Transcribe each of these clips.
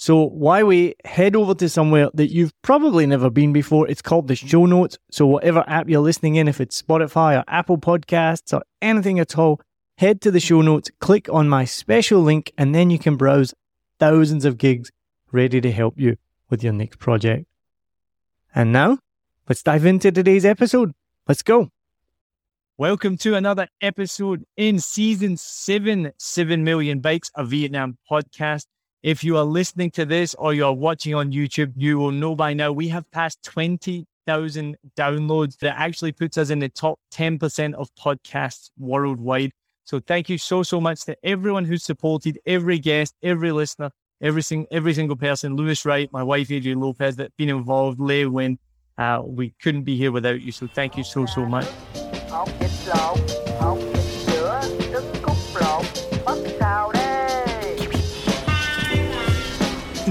So why we Head over to somewhere that you've probably never been before. It's called the show notes. So whatever app you're listening in, if it's Spotify or Apple Podcasts or anything at all, head to the show notes, click on my special link, and then you can browse thousands of gigs ready to help you with your next project. And now, let's dive into today's episode. Let's go. Welcome to another episode in season seven, 7 Million Bikes, a Vietnam podcast. If you are listening to this or you're watching on YouTube, you will know by now we have passed 20,000 downloads. That actually puts us in the top 10% of podcasts worldwide. So thank you so, so much to everyone who's supported, every guest, every listener, every, sing- every single person, Lewis Wright, my wife, Adrian Lopez, that been involved, Lay Win. Uh, we couldn't be here without you. So thank you so, so much.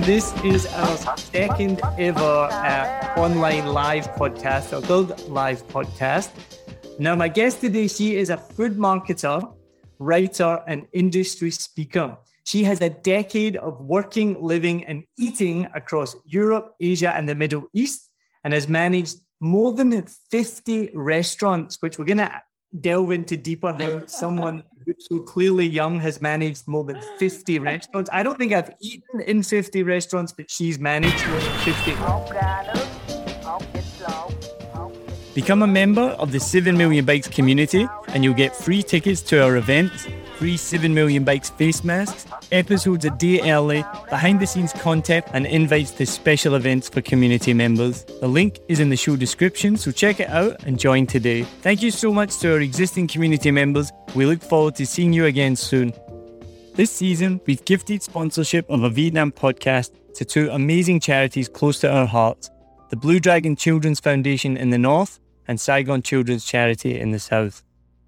This is our second ever uh, online live podcast, or Build Live podcast. Now, my guest today, she is a food marketer, writer, and industry speaker. She has a decade of working, living, and eating across Europe, Asia, and the Middle East, and has managed more than 50 restaurants, which we're going to delve into deeper how someone so clearly young has managed more than 50 restaurants. I don't think I've eaten in 50 restaurants, but she's managed more than 50. hột gà nướng hột vịt lộn hột vịt Become a member of the 7 Million Bikes community and you'll get free tickets to our events, free 7 Million Bikes face masks, episodes a day early, behind the scenes content, and invites to special events for community members. The link is in the show description, so check it out and join today. Thank you so much to our existing community members. We look forward to seeing you again soon. This season, we've gifted sponsorship of a Vietnam podcast to two amazing charities close to our hearts the Blue Dragon Children's Foundation in the north and Saigon Children's Charity in the south.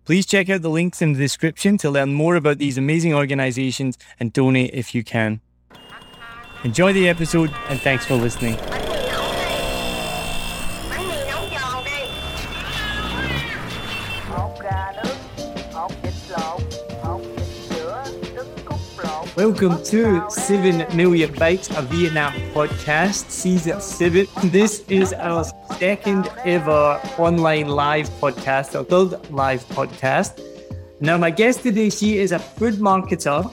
Please check out the links in the description to learn more about these amazing organizations and donate if you can. Enjoy the episode and thanks for listening. Welcome to 7 Million Bikes, a Vietnam podcast, season 7. This is our second ever online live podcast, or Build Live podcast. Now, my guest today, she is a food marketer,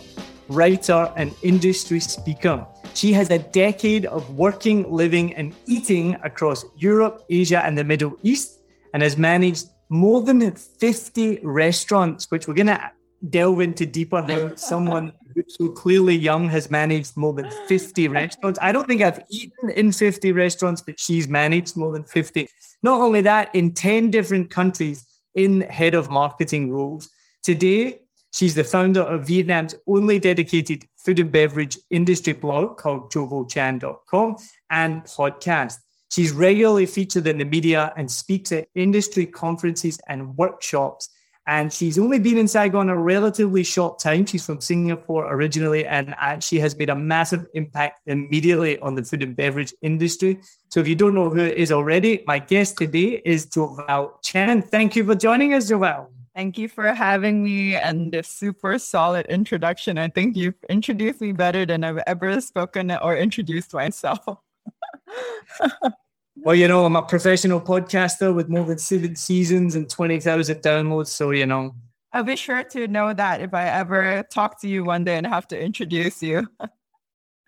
writer, and industry speaker. She has a decade of working, living, and eating across Europe, Asia, and the Middle East, and has managed more than 50 restaurants, which we're going to delve into deeper how someone so clearly young has managed more than 50 restaurants. I don't think I've eaten in 50 restaurants, but she's managed more than 50. Not only that, in 10 different countries in head of marketing roles. Today, She's the founder of Vietnam's only dedicated food and beverage industry blog called jovalchan.com and podcast. She's regularly featured in the media and speaks at industry conferences and workshops. And she's only been in Saigon a relatively short time. She's from Singapore originally, and she has made a massive impact immediately on the food and beverage industry. So if you don't know who it is already, my guest today is Joval Chan. Thank you for joining us, Joval. Thank you for having me and this super solid introduction. I think you've introduced me better than I've ever spoken or introduced myself. well, you know, I'm a professional podcaster with more than seven seasons and 20,000 downloads. So, you know. I'll be sure to know that if I ever talk to you one day and have to introduce you.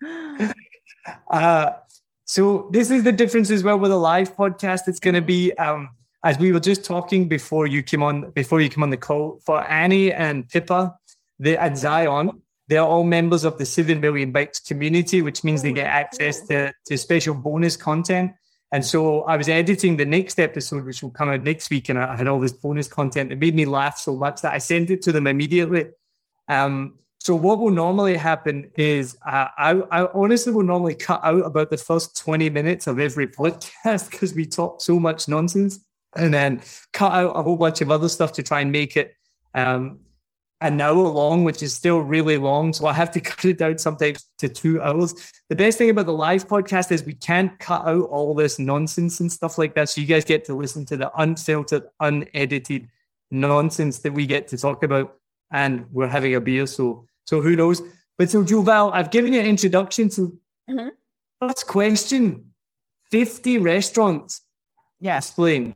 uh, so, this is the difference as well with a live podcast. It's going to be um, as we were just talking before you came on before you came on the call for Annie and Pippa the, and Zion, they're all members of the 7 million bikes community, which means they get access to, to special bonus content. And so I was editing the next episode, which will come out next week, and I had all this bonus content. that made me laugh so much that I sent it to them immediately. Um, so what will normally happen is uh, I, I honestly will normally cut out about the first 20 minutes of every podcast because we talk so much nonsense and then cut out a whole bunch of other stuff to try and make it um, an hour long, which is still really long. So I have to cut it down sometimes to two hours. The best thing about the live podcast is we can't cut out all this nonsense and stuff like that. So you guys get to listen to the unfiltered, unedited nonsense that we get to talk about. And we're having a beer. So, so who knows? But so Joval, I've given you an introduction to mm-hmm. first question 50 restaurants. Yes. Explain.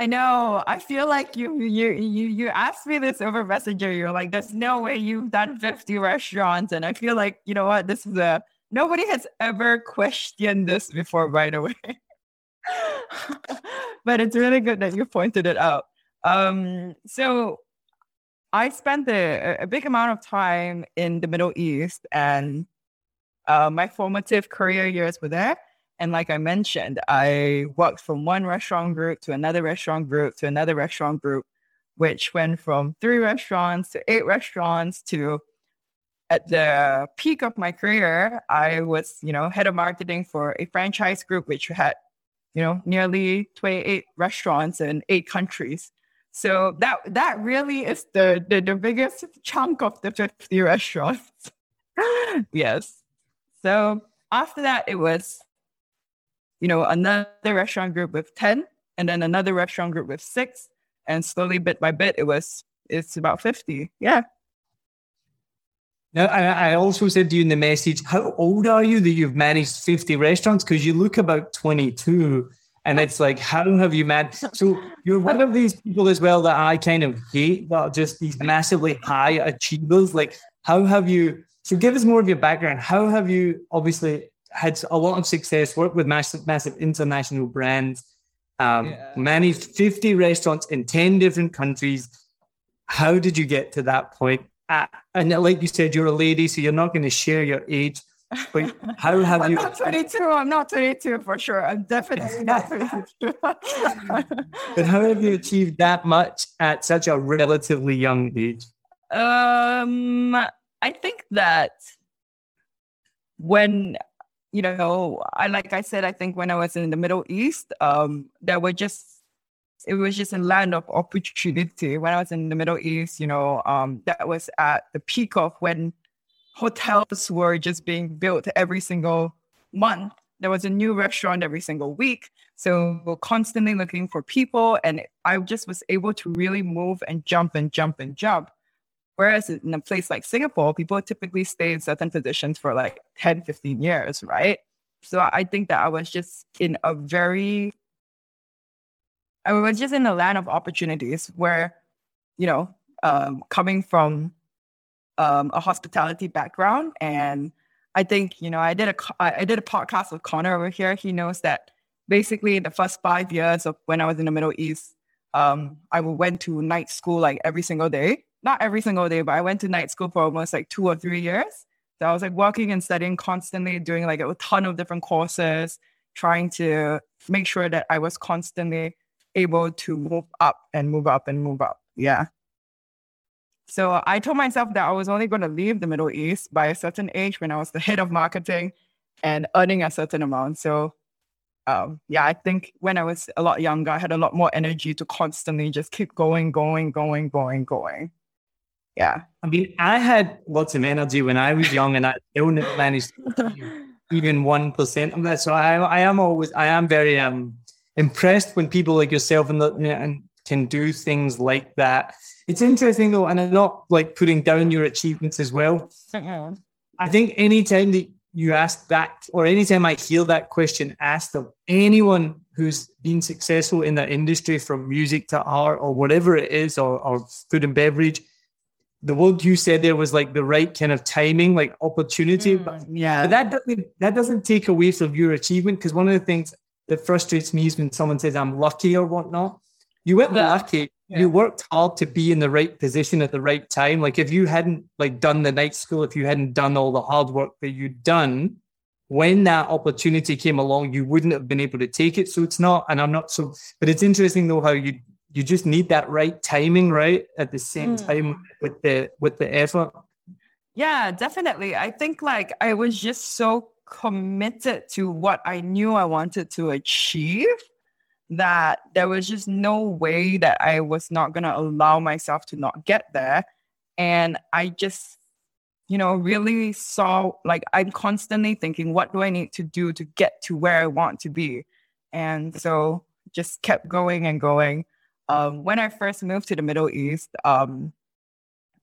I know. I feel like you you you you asked me this over Messenger. You're like, there's no way you've done 50 restaurants. And I feel like, you know what, this is a nobody has ever questioned this before, by the way. but it's really good that you pointed it out. Um, so I spent a, a big amount of time in the Middle East and uh, my formative career years were there. And like I mentioned, I worked from one restaurant group to another restaurant group to another restaurant group, which went from three restaurants to eight restaurants to at the peak of my career, I was, you know, head of marketing for a franchise group, which had, you know, nearly 28 restaurants in eight countries. So that that really is the the, the biggest chunk of the 50 restaurants. yes. So after that, it was you know, another restaurant group with 10 and then another restaurant group with six. And slowly, bit by bit, it was, it's about 50. Yeah. Now, I also said to you in the message, how old are you that you've managed 50 restaurants? Because you look about 22 and it's like, how have you managed? So you're one of these people as well that I kind of hate, that are just these massively high achievers. Like, how have you? So give us more of your background. How have you obviously had a lot of success, worked with massive, massive international brands, um, yeah. managed 50 restaurants in 10 different countries. How did you get to that point? Uh, and like you said, you're a lady, so you're not going to share your age. But how have I'm you? Not 22. I'm not 22 for sure. I'm definitely not 22. but how have you achieved that much at such a relatively young age? Um, I think that when you know, I like I said, I think when I was in the Middle East, um, there were just it was just a land of opportunity. When I was in the Middle East, you know, um, that was at the peak of when hotels were just being built every single month. There was a new restaurant every single week. So we're constantly looking for people. And I just was able to really move and jump and jump and jump. Whereas in a place like Singapore, people typically stay in certain positions for like 10, 15 years, right? So I think that I was just in a very, I was just in a land of opportunities where, you know, um, coming from um, a hospitality background, and I think you know, I did a I did a podcast with Connor over here. He knows that basically the first five years of when I was in the Middle East, um, I went to night school like every single day not every single day, but I went to night school for almost like two or three years. So I was like working and studying constantly, doing like a ton of different courses, trying to make sure that I was constantly able to move up and move up and move up. Yeah. So I told myself that I was only going to leave the Middle East by a certain age when I was the head of marketing and earning a certain amount. So um, yeah, I think when I was a lot younger, I had a lot more energy to constantly just keep going, going, going, going, going. Yeah. I mean, I had lots of energy when I was young and I still never managed even 1% of that. So I, I am always, I am very um, impressed when people like yourself and, the, and can do things like that. It's interesting though, and I'm not like putting down your achievements as well. I think anytime that you ask that, or anytime I hear that question asked of anyone who's been successful in that industry from music to art or whatever it is, or, or food and beverage, the word you said there was like the right kind of timing, like opportunity. Mm, but, yeah. But that doesn't that doesn't take away from your achievement because one of the things that frustrates me is when someone says I'm lucky or whatnot. You went yeah. lucky. Yeah. You worked hard to be in the right position at the right time. Like if you hadn't like done the night school, if you hadn't done all the hard work that you'd done, when that opportunity came along, you wouldn't have been able to take it. So it's not, and I'm not so, but it's interesting though how you you just need that right timing, right? At the same mm. time with the with the effort. Yeah, definitely. I think like I was just so committed to what I knew I wanted to achieve that there was just no way that I was not going to allow myself to not get there. And I just, you know, really saw like I'm constantly thinking, what do I need to do to get to where I want to be? And so just kept going and going. Um, when I first moved to the Middle East, um,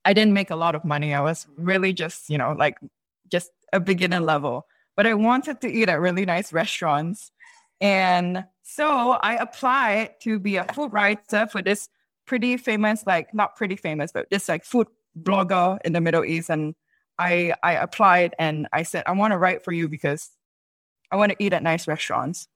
I didn't make a lot of money. I was really just, you know, like just a beginner level, but I wanted to eat at really nice restaurants. And so I applied to be a food writer for this pretty famous, like not pretty famous, but this like food blogger in the Middle East. And I I applied and I said, I want to write for you because I want to eat at nice restaurants.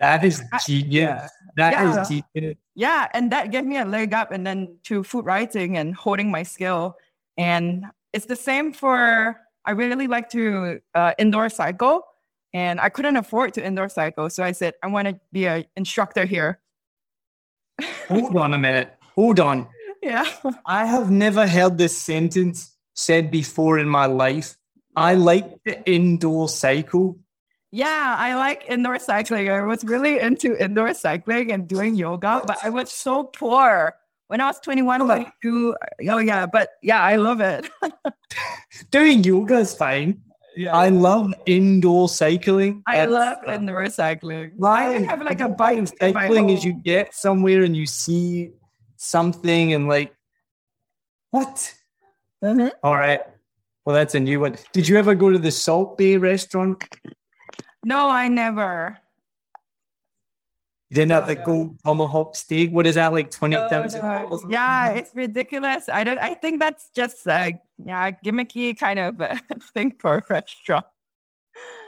That is genius. That yeah. is genius. Yeah, and that gave me a leg up and then to food writing and holding my skill. And it's the same for I really like to uh, indoor cycle. And I couldn't afford to indoor cycle. So I said, I want to be an instructor here. Hold on a minute. Hold on. Yeah. I have never heard this sentence said before in my life. I like the indoor cycle. Yeah, I like indoor cycling. I was really into indoor cycling and doing yoga, but I was so poor when I was 21, 22. Oh, yeah, but yeah, I love it. doing yoga is fine. Yeah. I love indoor cycling. I love indoor cycling. Right. I have like a bike cycling as you get somewhere and you see something and like, what? Mm-hmm. All right. Well, that's a new one. Did you ever go to the Salt Bae restaurant? No, I never. You didn't have the gold tomahawk steak. What is that like? Twenty thousand dollars? Yeah, it's ridiculous. I don't. I think that's just a yeah, gimmicky kind of thing for a restaurant.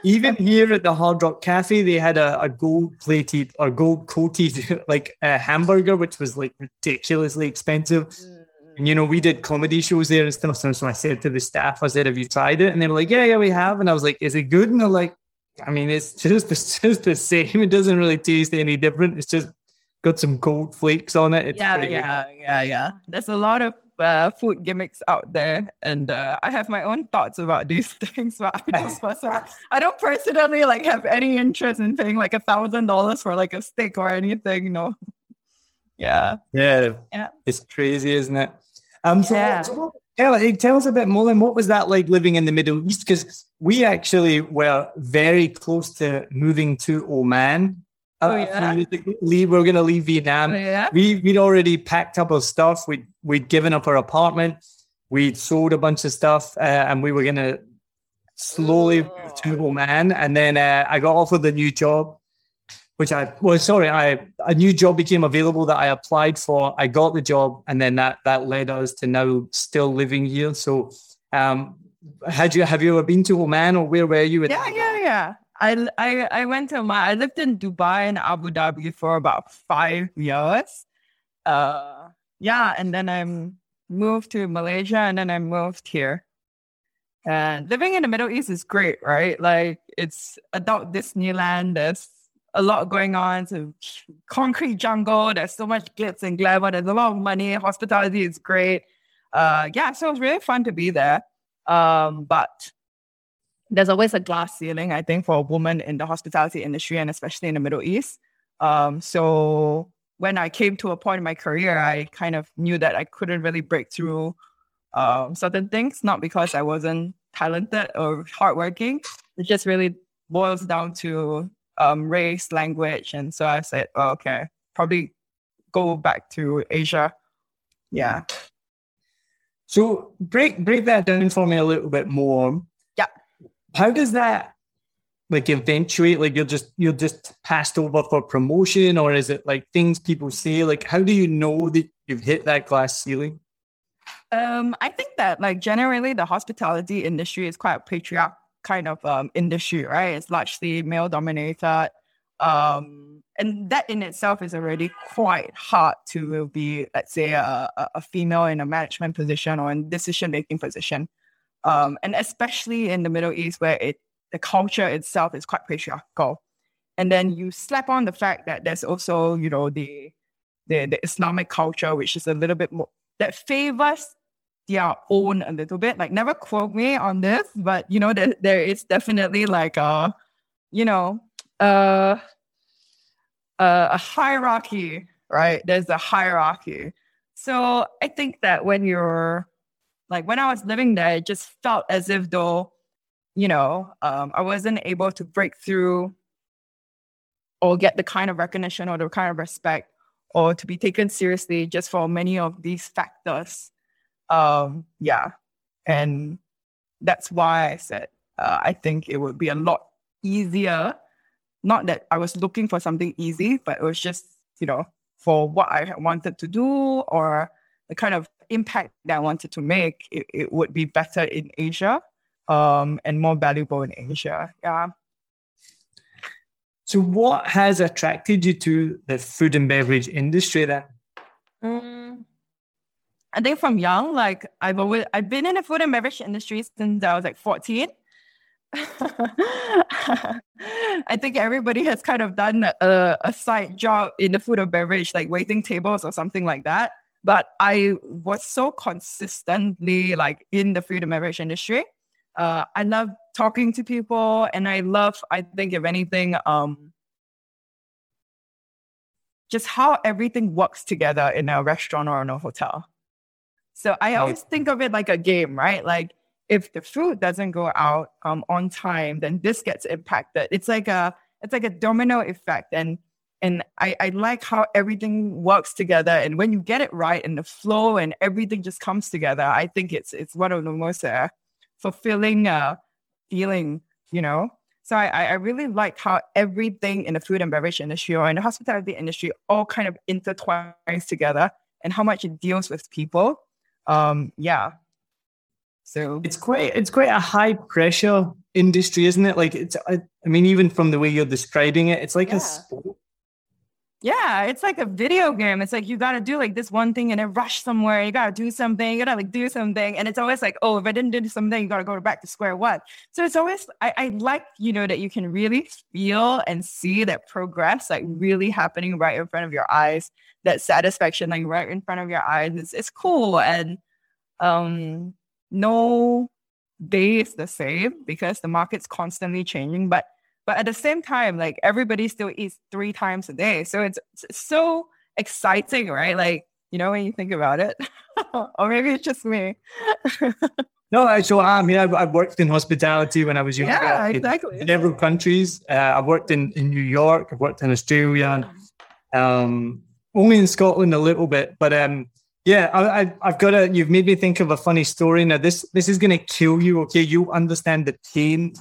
Even here at the Hard Rock Cafe, they had a, a gold plated or gold coated like a hamburger, which was like ridiculously expensive. Mm. And you know, we did comedy shows there and stuff. So I said to the staff, I said, "Have you tried it?" And they were like, "Yeah, yeah, we have." And I was like, "Is it good?" And they're like, I mean, it's just it's just the same. It doesn't really taste any different. It's just got some gold flakes on it. It's yeah, yeah, good. yeah, yeah. There's a lot of uh, food gimmicks out there, and uh, I have my own thoughts about these things. But I don't, personally, I don't personally like have any interest in paying like a thousand dollars for like a steak or anything. You know. Yeah. Yeah. Yeah. It's crazy, isn't it? Um. So, yeah. so Tell, tell us a bit more. Then, what was that like living in the Middle East? Because we actually were very close to moving to Oman. Uh, oh, yeah. Leave, we are going to leave Vietnam. Oh, yeah. We, we'd already packed up our stuff. We'd, we'd given up our apartment. We'd sold a bunch of stuff uh, and we were going to slowly oh. to Oman. And then uh, I got offered the new job which I well, sorry, I a new job became available that I applied for. I got the job, and then that that led us to now still living here. So, um, had you have you ever been to Oman or where were you? Yeah, yeah, yeah. I, I I went to Oman. I lived in Dubai and Abu Dhabi for about five years. Uh, yeah, and then I moved to Malaysia, and then I moved here. And living in the Middle East is great, right? Like it's adult Disneyland. There's a lot going on. So concrete jungle. There's so much glitz and glamour. There's a lot of money. Hospitality is great. Uh, yeah, so it was really fun to be there. Um, but there's always a glass ceiling, I think, for a woman in the hospitality industry and especially in the Middle East. Um, so when I came to a point in my career, I kind of knew that I couldn't really break through um, certain things, not because I wasn't talented or hardworking. It just really boils down to um, race, language. And so I said, oh, okay, probably go back to Asia. Yeah. So break break that down for me a little bit more. Yeah. How does that like eventuate? Like you're just you're just passed over for promotion, or is it like things people say? Like how do you know that you've hit that glass ceiling? Um, I think that like generally the hospitality industry is quite a patriarch kind of um, industry, right? It's largely male dominated. Um, and that in itself is already quite hard to be, let's say, a, a female in a management position or in decision making position. Um, and especially in the Middle East, where it the culture itself is quite patriarchal. And then you slap on the fact that there's also, you know, the the, the Islamic culture, which is a little bit more that favors their own a little bit. Like, never quote me on this, but you know, there, there is definitely like a, you know, uh, uh, a hierarchy, right? There's a hierarchy. So I think that when you're like when I was living there, it just felt as if though, you know, um, I wasn't able to break through or get the kind of recognition or the kind of respect or to be taken seriously just for many of these factors um, yeah. And that's why I said uh, I think it would be a lot easier. Not that I was looking for something easy, but it was just, you know, for what I wanted to do or the kind of impact that I wanted to make, it, it would be better in Asia um, and more valuable in Asia. Yeah. So, what has attracted you to the food and beverage industry then? Mm, I think from young, like I've always I've been in the food and beverage industry since I was like 14. I think everybody has kind of done a, a side job in the food or beverage, like waiting tables or something like that. But I was so consistently like in the food and beverage industry. Uh, I love talking to people, and I love, I think, if anything, um, just how everything works together in a restaurant or in a hotel. So I always think of it like a game, right? Like if the food doesn't go out um, on time, then this gets impacted. It's like a it's like a domino effect, and and I, I like how everything works together. And when you get it right, and the flow and everything just comes together, I think it's it's one of the most uh, fulfilling uh, feeling, you know. So I, I really like how everything in the food and beverage industry or in the hospitality industry all kind of intertwines together and how much it deals with people um, yeah. So it's quite it's quite a high pressure industry, isn't it? Like it's I, I mean, even from the way you're describing it, it's like yeah. a sport. Yeah, it's like a video game. It's like you gotta do like this one thing and then rush somewhere. You gotta do something. You gotta like do something, and it's always like, oh, if I didn't do something, you gotta go back to square one. So it's always I, I like you know that you can really feel and see that progress like really happening right in front of your eyes that satisfaction like right in front of your eyes. It's, it's cool. And um, no day is the same because the market's constantly changing. But but at the same time, like everybody still eats three times a day. So it's, it's so exciting, right? Like, you know, when you think about it, or maybe it's just me. no, so I mean, I've, I've, worked in hospitality when I was younger. Yeah, exactly. In several countries. Uh, I've worked in, in New York. I've worked in Australia. Um, only in Scotland a little bit, but um, yeah, I, I, have got to. You've made me think of a funny story. Now this this is going to kill you. Okay, you understand the pain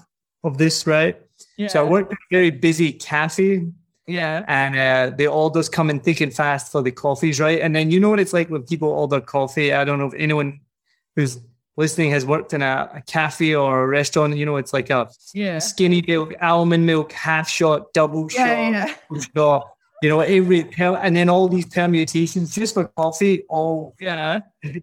of this, right? Yeah. So I worked in a very busy cafe. Yeah. And uh, all just come in thick and fast for the coffees, right? And then you know what it's like when people order coffee. I don't know if anyone who's listening has worked in a, a cafe or a restaurant. You know, it's like a yeah. skinny milk, almond milk, half shot, double yeah, shot, yeah. shot you know, every and then all these permutations just for coffee, all yeah,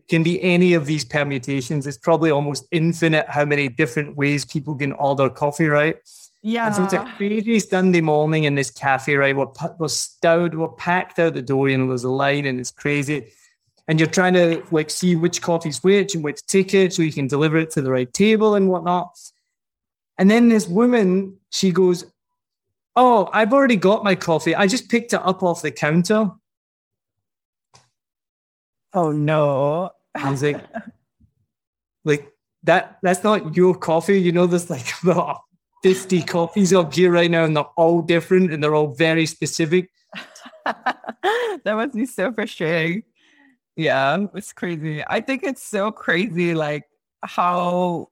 can be any of these permutations. It's probably almost infinite how many different ways people can order coffee, right? Yeah. And so it's a crazy Sunday morning in this cafe, right? We're, we're stowed, we're packed out the door, and there's a line, and it's crazy. And you're trying to like see which coffee's which and which ticket so you can deliver it to the right table and whatnot. And then this woman, she goes, Oh, I've already got my coffee. I just picked it up off the counter. Oh no. I was like, like that that's not your coffee. You know, there's like about 50 coffees up here right now, and they're all different and they're all very specific. that must be so frustrating. Yeah, it's crazy. I think it's so crazy, like how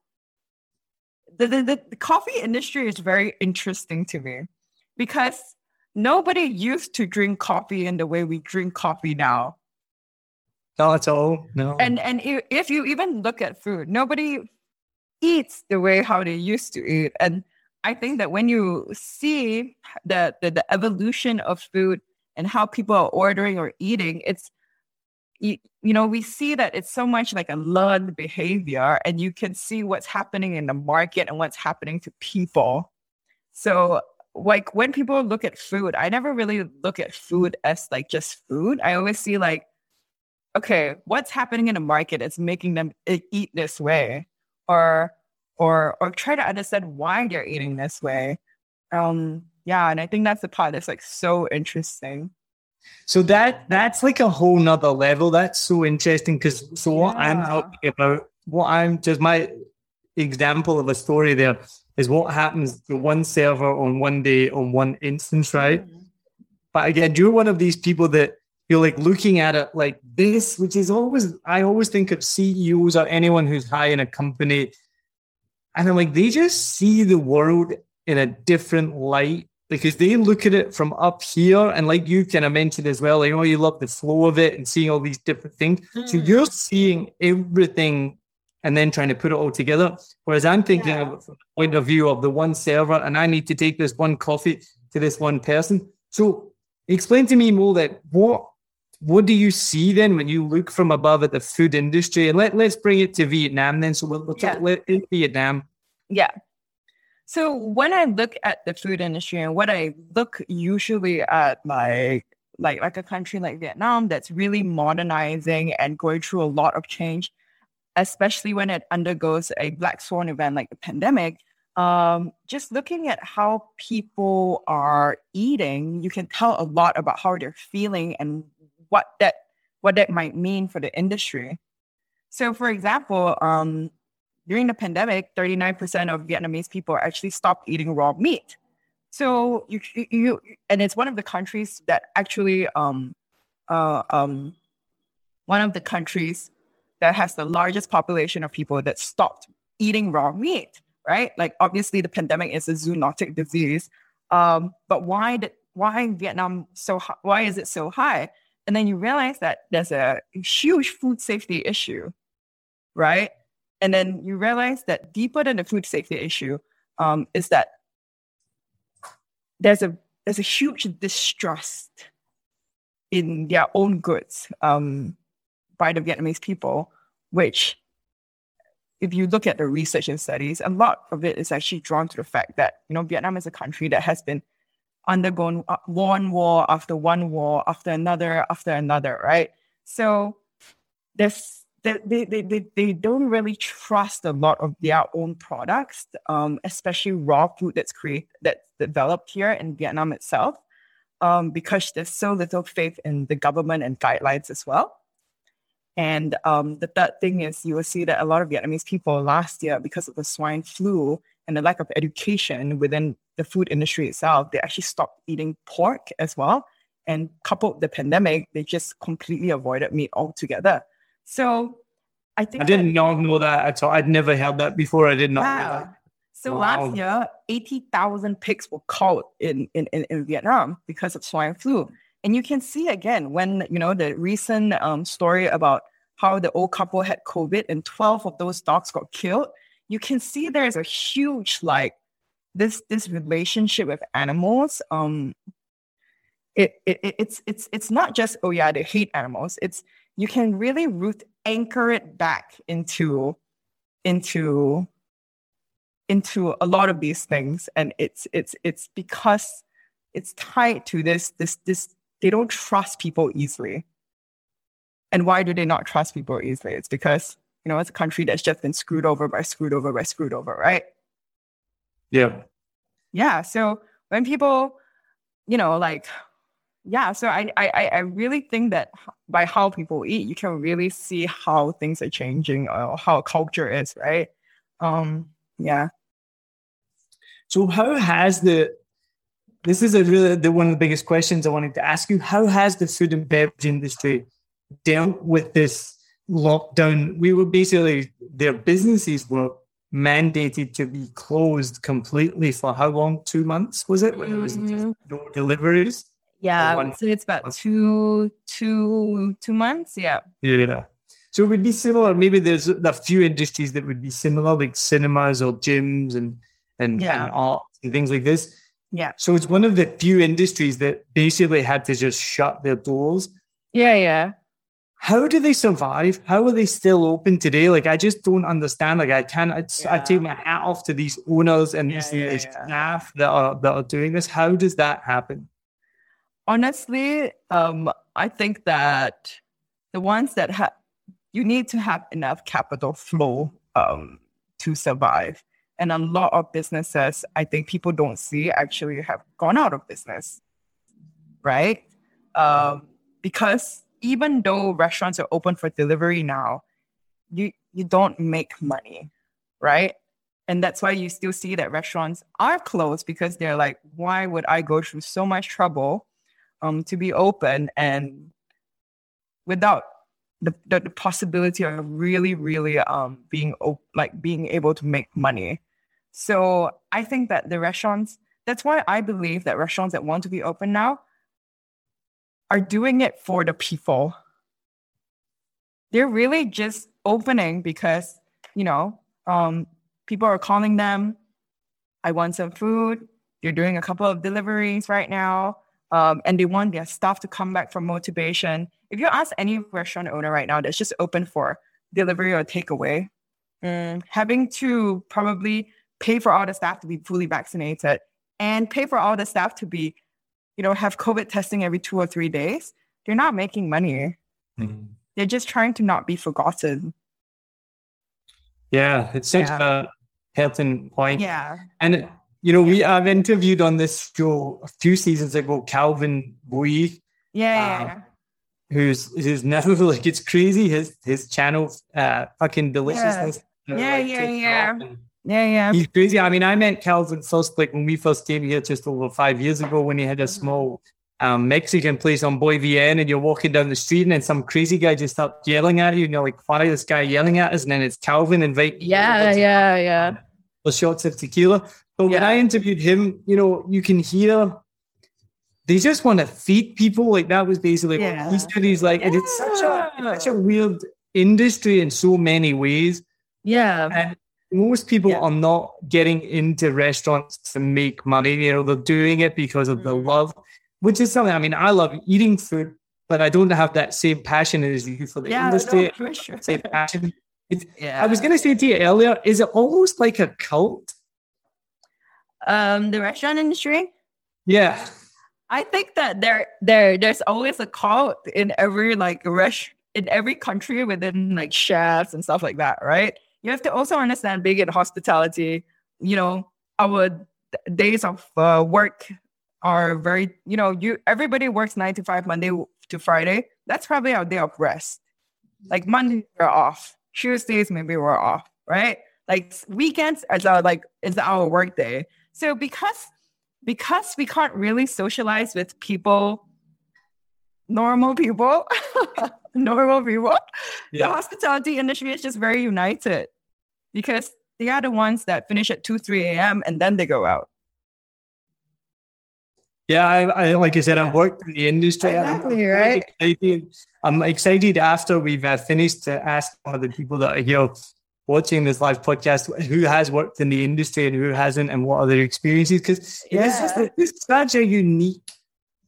the, the, the coffee industry is very interesting to me because nobody used to drink coffee in the way we drink coffee now. Not at all. No. And and if you even look at food, nobody eats the way how they used to eat. And I think that when you see the, the, the evolution of food and how people are ordering or eating, it's you, you know, we see that it's so much like a learned behavior, and you can see what's happening in the market and what's happening to people. So, like when people look at food, I never really look at food as like just food. I always see like, okay, what's happening in the market It's making them eh, eat this way, or or or try to understand why they're eating this way. Um, yeah, and I think that's the part that's like so interesting. So that that's like a whole nother level. That's so interesting because so what yeah. I'm talking about, what I'm just my example of a story there is what happens to one server on one day on one instance, right? Mm-hmm. But again, you're one of these people that you're like looking at it like this, which is always I always think of CEOs or anyone who's high in a company, and I'm like, they just see the world in a different light because they look at it from up here. And like you kind of mentioned as well, like, oh, you love the flow of it and seeing all these different things. Mm. So you're seeing everything and then trying to put it all together. Whereas I'm thinking yeah. of from the point of view of the one server and I need to take this one coffee to this one person. So explain to me more that what what do you see then when you look from above at the food industry? And let, let's bring it to Vietnam then. So we'll, we'll yeah. talk in Vietnam. Yeah. So when I look at the food industry and what I look usually at like like like a country like Vietnam that's really modernizing and going through a lot of change, especially when it undergoes a black swan event like the pandemic, um, just looking at how people are eating, you can tell a lot about how they're feeling and what that what that might mean for the industry. So, for example, um, during the pandemic, 39% of Vietnamese people actually stopped eating raw meat. So you, you, and it's one of the countries that actually, um, uh, um, one of the countries that has the largest population of people that stopped eating raw meat, right? Like obviously the pandemic is a zoonotic disease. Um, but why did, why Vietnam so, why is it so high? And then you realize that there's a huge food safety issue, right? And then you realize that deeper than the food safety issue um, is that there's a there's a huge distrust in their own goods um, by the Vietnamese people, which if you look at the research and studies, a lot of it is actually drawn to the fact that you know Vietnam is a country that has been undergone one war after one war after another after another, right? So there's they, they, they, they don't really trust a lot of their own products, um, especially raw food that's created that's developed here in Vietnam itself, um, because there's so little faith in the government and guidelines as well. And um, the third thing is you will see that a lot of Vietnamese people last year, because of the swine flu and the lack of education within the food industry itself, they actually stopped eating pork as well. And coupled with the pandemic, they just completely avoided meat altogether. So I think I didn't that, know that at all. I'd never heard that before. I did not wow. know that. So wow. last year, 80,000 pigs were caught in, in, in, in, Vietnam because of swine flu. And you can see again when, you know, the recent um, story about how the old couple had COVID and 12 of those dogs got killed. You can see there's a huge, like, this this relationship with animals um it, it it's it's it's not just oh yeah they hate animals it's you can really root anchor it back into into into a lot of these things, and it's it's it's because it's tied to this this this they don't trust people easily. And why do they not trust people easily? It's because you know it's a country that's just been screwed over by screwed over by screwed over, right? Yeah. Yeah. So when people, you know, like yeah so I, I i really think that by how people eat you can really see how things are changing or how culture is right um yeah so how has the this is a really the one of the biggest questions i wanted to ask you how has the food and beverage industry dealt with this lockdown we were basically their businesses were mandated to be closed completely for how long two months was it when it was mm-hmm. no deliveries yeah, one, so it's about two, two, two months. Yeah. Yeah. So it would be similar. Maybe there's a few industries that would be similar, like cinemas or gyms and and, yeah. and art and things like this. Yeah. So it's one of the few industries that basically had to just shut their doors. Yeah, yeah. How do they survive? How are they still open today? Like I just don't understand. Like I can't. Yeah. I take my hat off to these owners and yeah, these, yeah, staff that are that are doing this. How does that happen? honestly, um, I think that the ones that have you need to have enough capital flow um, to survive. And a lot of businesses, I think people don't see actually have gone out of business, right? Um, because even though restaurants are open for delivery now, you you don't make money, right? And that's why you still see that restaurants are closed because they're like, why would I go through so much trouble um, to be open and without the, the, the possibility of really, really um, being op- like being able to make money. So I think that the restaurants, that's why I believe that restaurants that want to be open now are doing it for the people. They're really just opening because, you know, um, people are calling them, I want some food. You're doing a couple of deliveries right now um, and they want their staff to come back for motivation. If you ask any restaurant owner right now that's just open for delivery or takeaway, um, having to probably pay for all the staff to be fully vaccinated and pay for all the staff to be, you know, have COVID testing every two or three days, they're not making money. Mm-hmm. They're just trying to not be forgotten. Yeah, it's such yeah. a Hilton point. Yeah. And you know, we I've interviewed on this show a few seasons ago Calvin Bui. Yeah. Um, who's who's never like it's crazy his his channel uh fucking deliciousness. Yeah, yeah, like, yeah, yeah. Yeah, yeah. He's crazy. I mean, I met Calvin first, like when we first came here just over five years ago when he had a mm-hmm. small um, Mexican place on Bui Vien and you're walking down the street and then some crazy guy just starts yelling at you and you're like, why is this guy yelling at us? And then it's Calvin inviting Yeah, yeah, yeah. The shots of tequila. But when I interviewed him, you know, you can hear they just want to feed people. Like that was basically yeah. what he said. He's like, yeah. and it's such a such a weird industry in so many ways. Yeah. And most people yeah. are not getting into restaurants to make money. You know, they're doing it because of mm. the love, which is something. I mean, I love eating food, but I don't have that same passion as you for the yeah, industry. No, sure. Same passion. yeah. I was going to say to you earlier, is it almost like a cult? um, the restaurant industry? Yeah. I think that there there there's always a cult in every like rest in every country within like chefs and stuff like that, right? You have to also understand being in hospitality, you know, our days of uh, work are very, you know, you everybody works nine to five Monday to Friday. That's probably our day of rest. Like Monday we're off, Tuesdays maybe we're off, right? Like weekends is our like is our work day. So because because we can't really socialize with people, normal people, normal people, yeah. the hospitality industry is just very united because they are the ones that finish at 2, 3 a.m. and then they go out. Yeah, I, I like I said, I've worked in the industry. Exactly, I'm right? Excited. I'm excited after we've uh, finished to ask one of the people that are here watching this live podcast who has worked in the industry and who hasn't and what are their experiences because yeah. it's just it's such a unique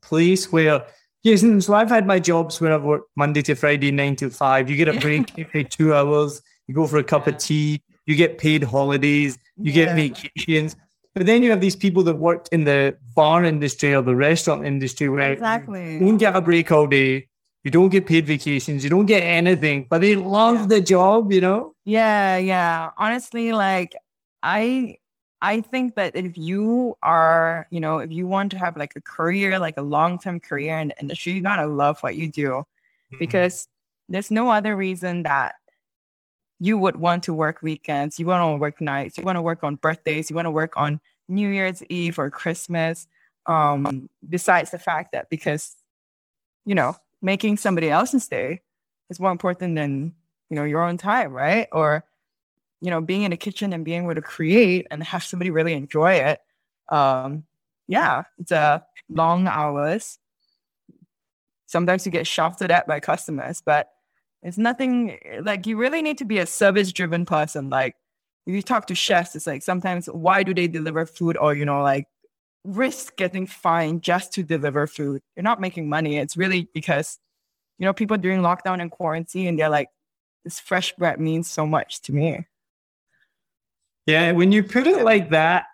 place where yes so i've had my jobs where i've worked monday to friday nine to five. You get a break pay two hours. You go for a cup of tea. You get paid holidays. You get vacations. But then you have these people that worked in the bar industry or the restaurant industry where Exactly. you don't get a break all day, you don't get paid vacations, you don't get anything, but they love the job, you know? Yeah, yeah. Honestly, like I I think that if you are, you know, if you want to have like a career, like a long-term career in the industry, you gotta love what you do because there's no other reason that you would want to work weekends, you want to work nights, you want to work on birthdays, you want to work on New Year's Eve or Christmas. Um, besides the fact that because you know making somebody else's day is more important than you know your own time, right? Or you know being in a kitchen and being able to create and have somebody really enjoy it. Um, yeah, it's a long hours. Sometimes you get shouted at by customers, but it's nothing like you really need to be a service driven person. Like if you talk to chefs, it's like sometimes why do they deliver food or you know like risk getting fined just to deliver food? You're not making money. It's really because you know people during lockdown and quarantine, and they're like, this fresh bread means so much to me. Yeah, when you put it like that,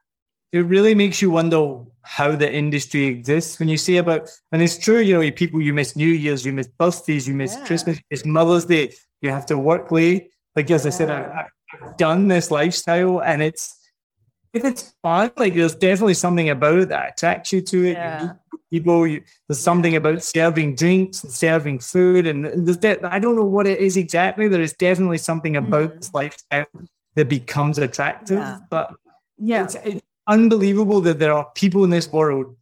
it really makes you wonder how the industry exists. When you say about, and it's true, you know, you people, you miss New Year's, you miss birthdays, you miss Yeah. Christmas, it's Mother's Day, you have to work late. Like as I said, I, I've done this lifestyle, and it's if it's fun, like there's definitely something about it that attracts you to it. Yeah. meet people, you, there's something about serving drinks and serving food, and there's de- I don't know what it is exactly. There is definitely something about Mhm. this lifestyle that becomes attractive, Yeah. but Yeah. it's, it's unbelievable that there are people in this world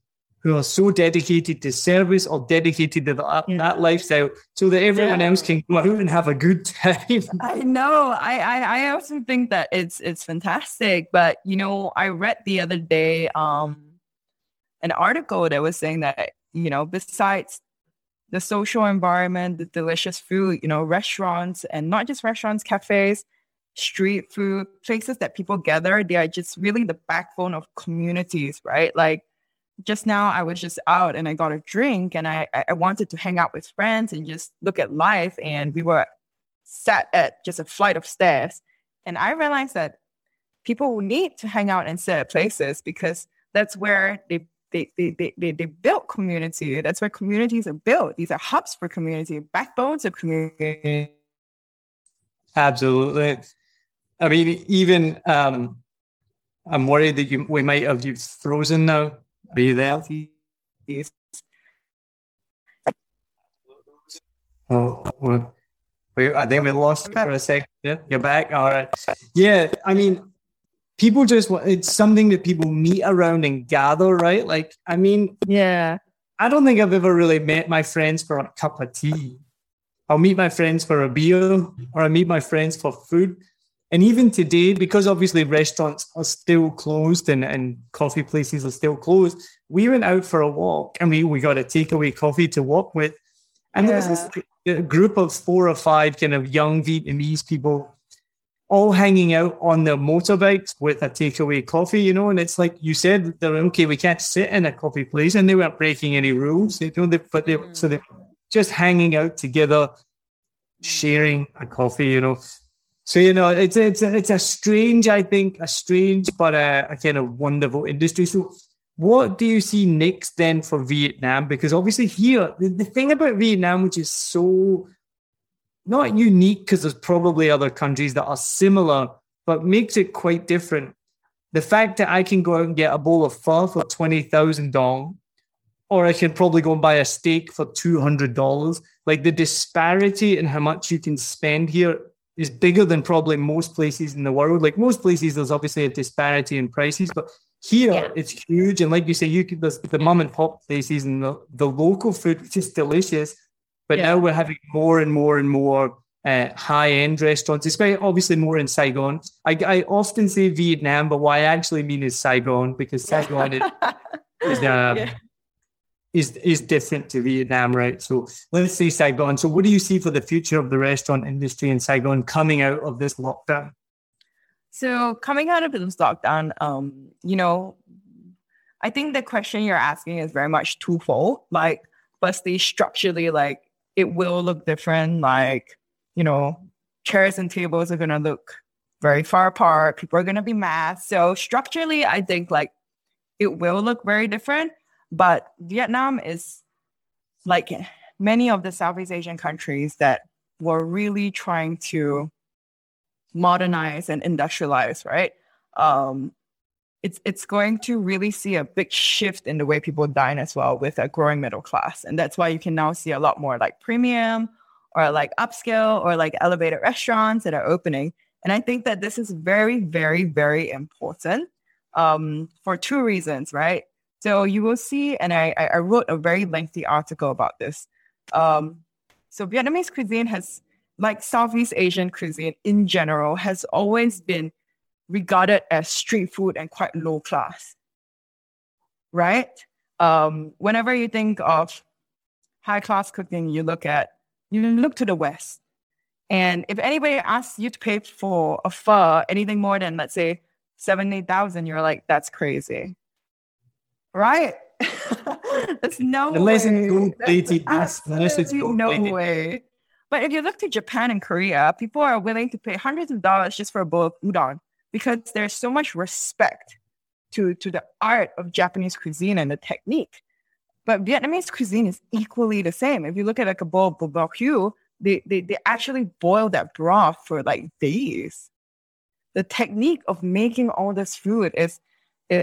who are so dedicated to service or dedicated to that, Yeah. that lifestyle so that everyone Yeah. else can go out and have a good time. I know. I, I I also think that it's it's fantastic. But you know, I read the other day um an article that was saying that, you know, besides the social environment, the delicious food, you know, restaurants and not just restaurants, cafes, street food, places that people gather, they are just really the backbone of communities, right? Like just now I was just out and I got a drink and I, I wanted to hang out with friends and just look at life. And we were sat at just a flight of stairs. And I realized that people need to hang out sit at places because that's where they they, they, they, they, they build community. That's where communities are built. These are hubs for community, backbones of community. Absolutely. I mean, even um, I'm worried that you we might have you frozen now. Are you there? Yes. Oh, well, we, I think we lost for a second. Yeah, you're back. All right. Yeah, I mean, people just want it's something that people meet around and gather, right? Like, I mean, Yeah. I don't think I've ever really met my friends for a cup of tea. I'll meet my friends for a beer or I meet my friends for food. And even today, because obviously restaurants are still closed and, and coffee places are still closed, we went out for a walk and we, we got a takeaway coffee to walk with. And there was this a group of four or five kind of young Vietnamese people all hanging out on their motorbikes with a takeaway coffee, you know, and it's like you said, they're okay, we can't sit in a coffee place, and they weren't breaking any rules, you know, they, but they so mm. they're just hanging out together, sharing a coffee, you know. So you know, it's it's a, it's a strange, I think, a strange but a, a kind of wonderful industry. So, what do you see next then for Vietnam? Because obviously here, the, the thing about Vietnam, which is so not unique because there's probably other countries that are similar, but makes it quite different. The fact that I can go out and get a bowl of pho for 20,000 dong, or I can probably go and buy a steak for $200. Like the disparity in how much you can spend here is bigger than probably most places in the world. Like most places, there's obviously a disparity in prices, but here Yeah. it's huge. And like you say, you could, there's the mom and pop places and the, the local food, which is delicious. But Yeah. now we're having more and more and more uh, high end restaurants, especially obviously more in Saigon. I, I often say Vietnam, but what I actually mean is Saigon because Saigon is, is, uh, Yeah. Is, is different to Vietnam, right? So let's say Saigon. So, what do you see for the future of the restaurant industry in Saigon coming out of this lockdown? So coming out of this lockdown, um, you know, I think the question you're asking is very much twofold. Like, firstly, structurally, like it will look different. Like, you know, chairs and tables are gonna look very far apart. People are to be mad. So structurally, I think like it will look very different. But Vietnam is like many of the Southeast Asian countries that were really trying to modernize and industrialize, right? Um, it's it's going to really see a big shift in the way people dine as well with a growing middle class, and that's why you can now see a lot more like premium or like upscale or like elevated restaurants that are opening. And I think that this is very, very, very important um, for two reasons, right? So you will see, and I, I wrote a very lengthy article about this. Um, so Vietnamese cuisine has, like Southeast Asian cuisine in general, has always been regarded as street food and quite low class, right? Um, whenever you think of high class cooking, you look at you look to the west, and if anybody asks you to pay for a pho anything more than let's say seven eight thousand, you're like that's crazy, right? There's no unless way. it's completed. Unless it's no way. But if you look to Japan and Korea, people are willing to pay hundreds of dollars just for a bowl of udon because there's so much respect to, to the art of Japanese cuisine and the technique. But Vietnamese cuisine is equally the same. If you look at like a bowl of barbecue, they, they, they actually boil that broth for like days. The technique of making all this food is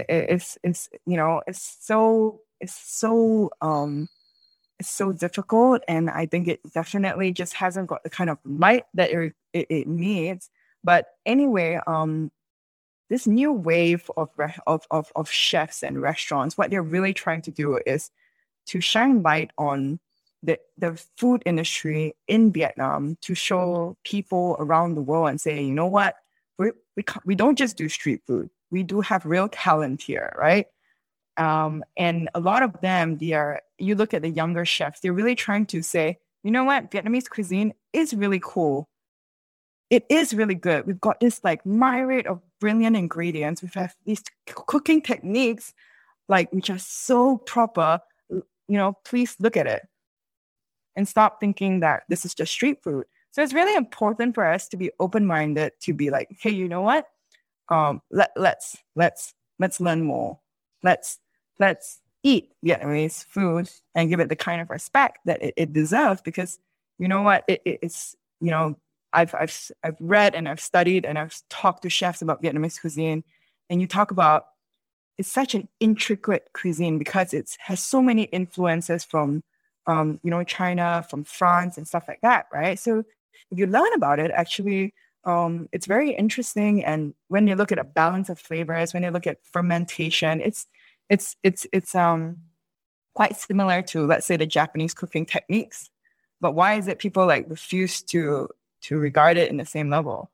is is you know it's so it's so um it's so difficult and i think it definitely just hasn't got the kind of light that it, it, it needs. But anyway um this new wave of, of, of, of chefs and restaurants what they're really trying to do is to shine light on the, the food industry in vietnam to show people around the world and say you know what? We, we, we don't just do street food we do have real talent here, right? Um, and a lot of them, they are, you look at the younger chefs, they're really trying to say, you know what, Vietnamese cuisine is really cool. It is really good. We've got this like myriad of brilliant ingredients. We've have these cooking techniques, like which are so proper. You know, please look at it and stop thinking that this is just street food. So it's really important for us to be open minded, to be like, hey, you know what? Um, let, let's let's let's learn more. Let's let's eat Vietnamese food and give it the kind of respect that it, it deserves because you know what it, it, it's you know I've I've I've read and I've studied and I've talked to chefs about Vietnamese cuisine and you talk about it's such an intricate cuisine because it has so many influences from um, you know China from France and stuff like that right so if you learn about it actually um, it's very interesting. And when you look at a balance of flavors, when you look at fermentation, it's it's it's it's um quite similar to let's say the Japanese cooking techniques. But why is it people like refuse to to regard it in the same level?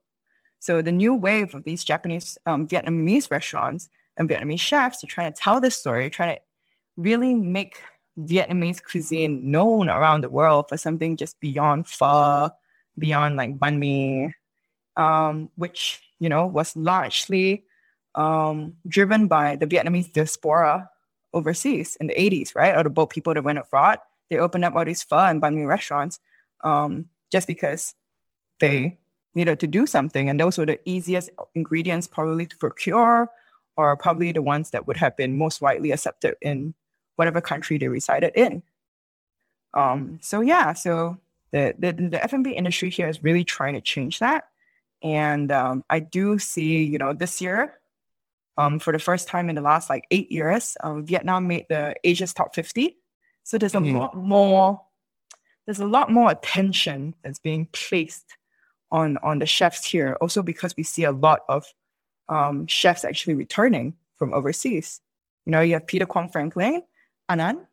So the new wave of these Japanese um, Vietnamese restaurants and Vietnamese chefs are trying to tell this story, trying to really make Vietnamese cuisine known around the world for something just beyond pho, beyond like banh mi, um, which you know was largely um, driven by the Vietnamese diaspora overseas in the 80s, right? Or the boat people that went abroad, they opened up all these pho and banh mi restaurants um, just because they needed to do something, and those were the easiest ingredients probably to procure, or probably the ones that would have been most widely accepted in whatever country they resided in. Um, so yeah, so the, the the F&B industry here is really trying to change that. And um, I do see, you know, this year, um, for the first time in the last like eight years, um, Vietnam made the Asia's top 50. So there's a mm. lot more, there's a lot more attention that's being placed on on the chefs here. Also because we see a lot of um, chefs actually returning from overseas. You know, you have Peter Cuong Franklin, Anan,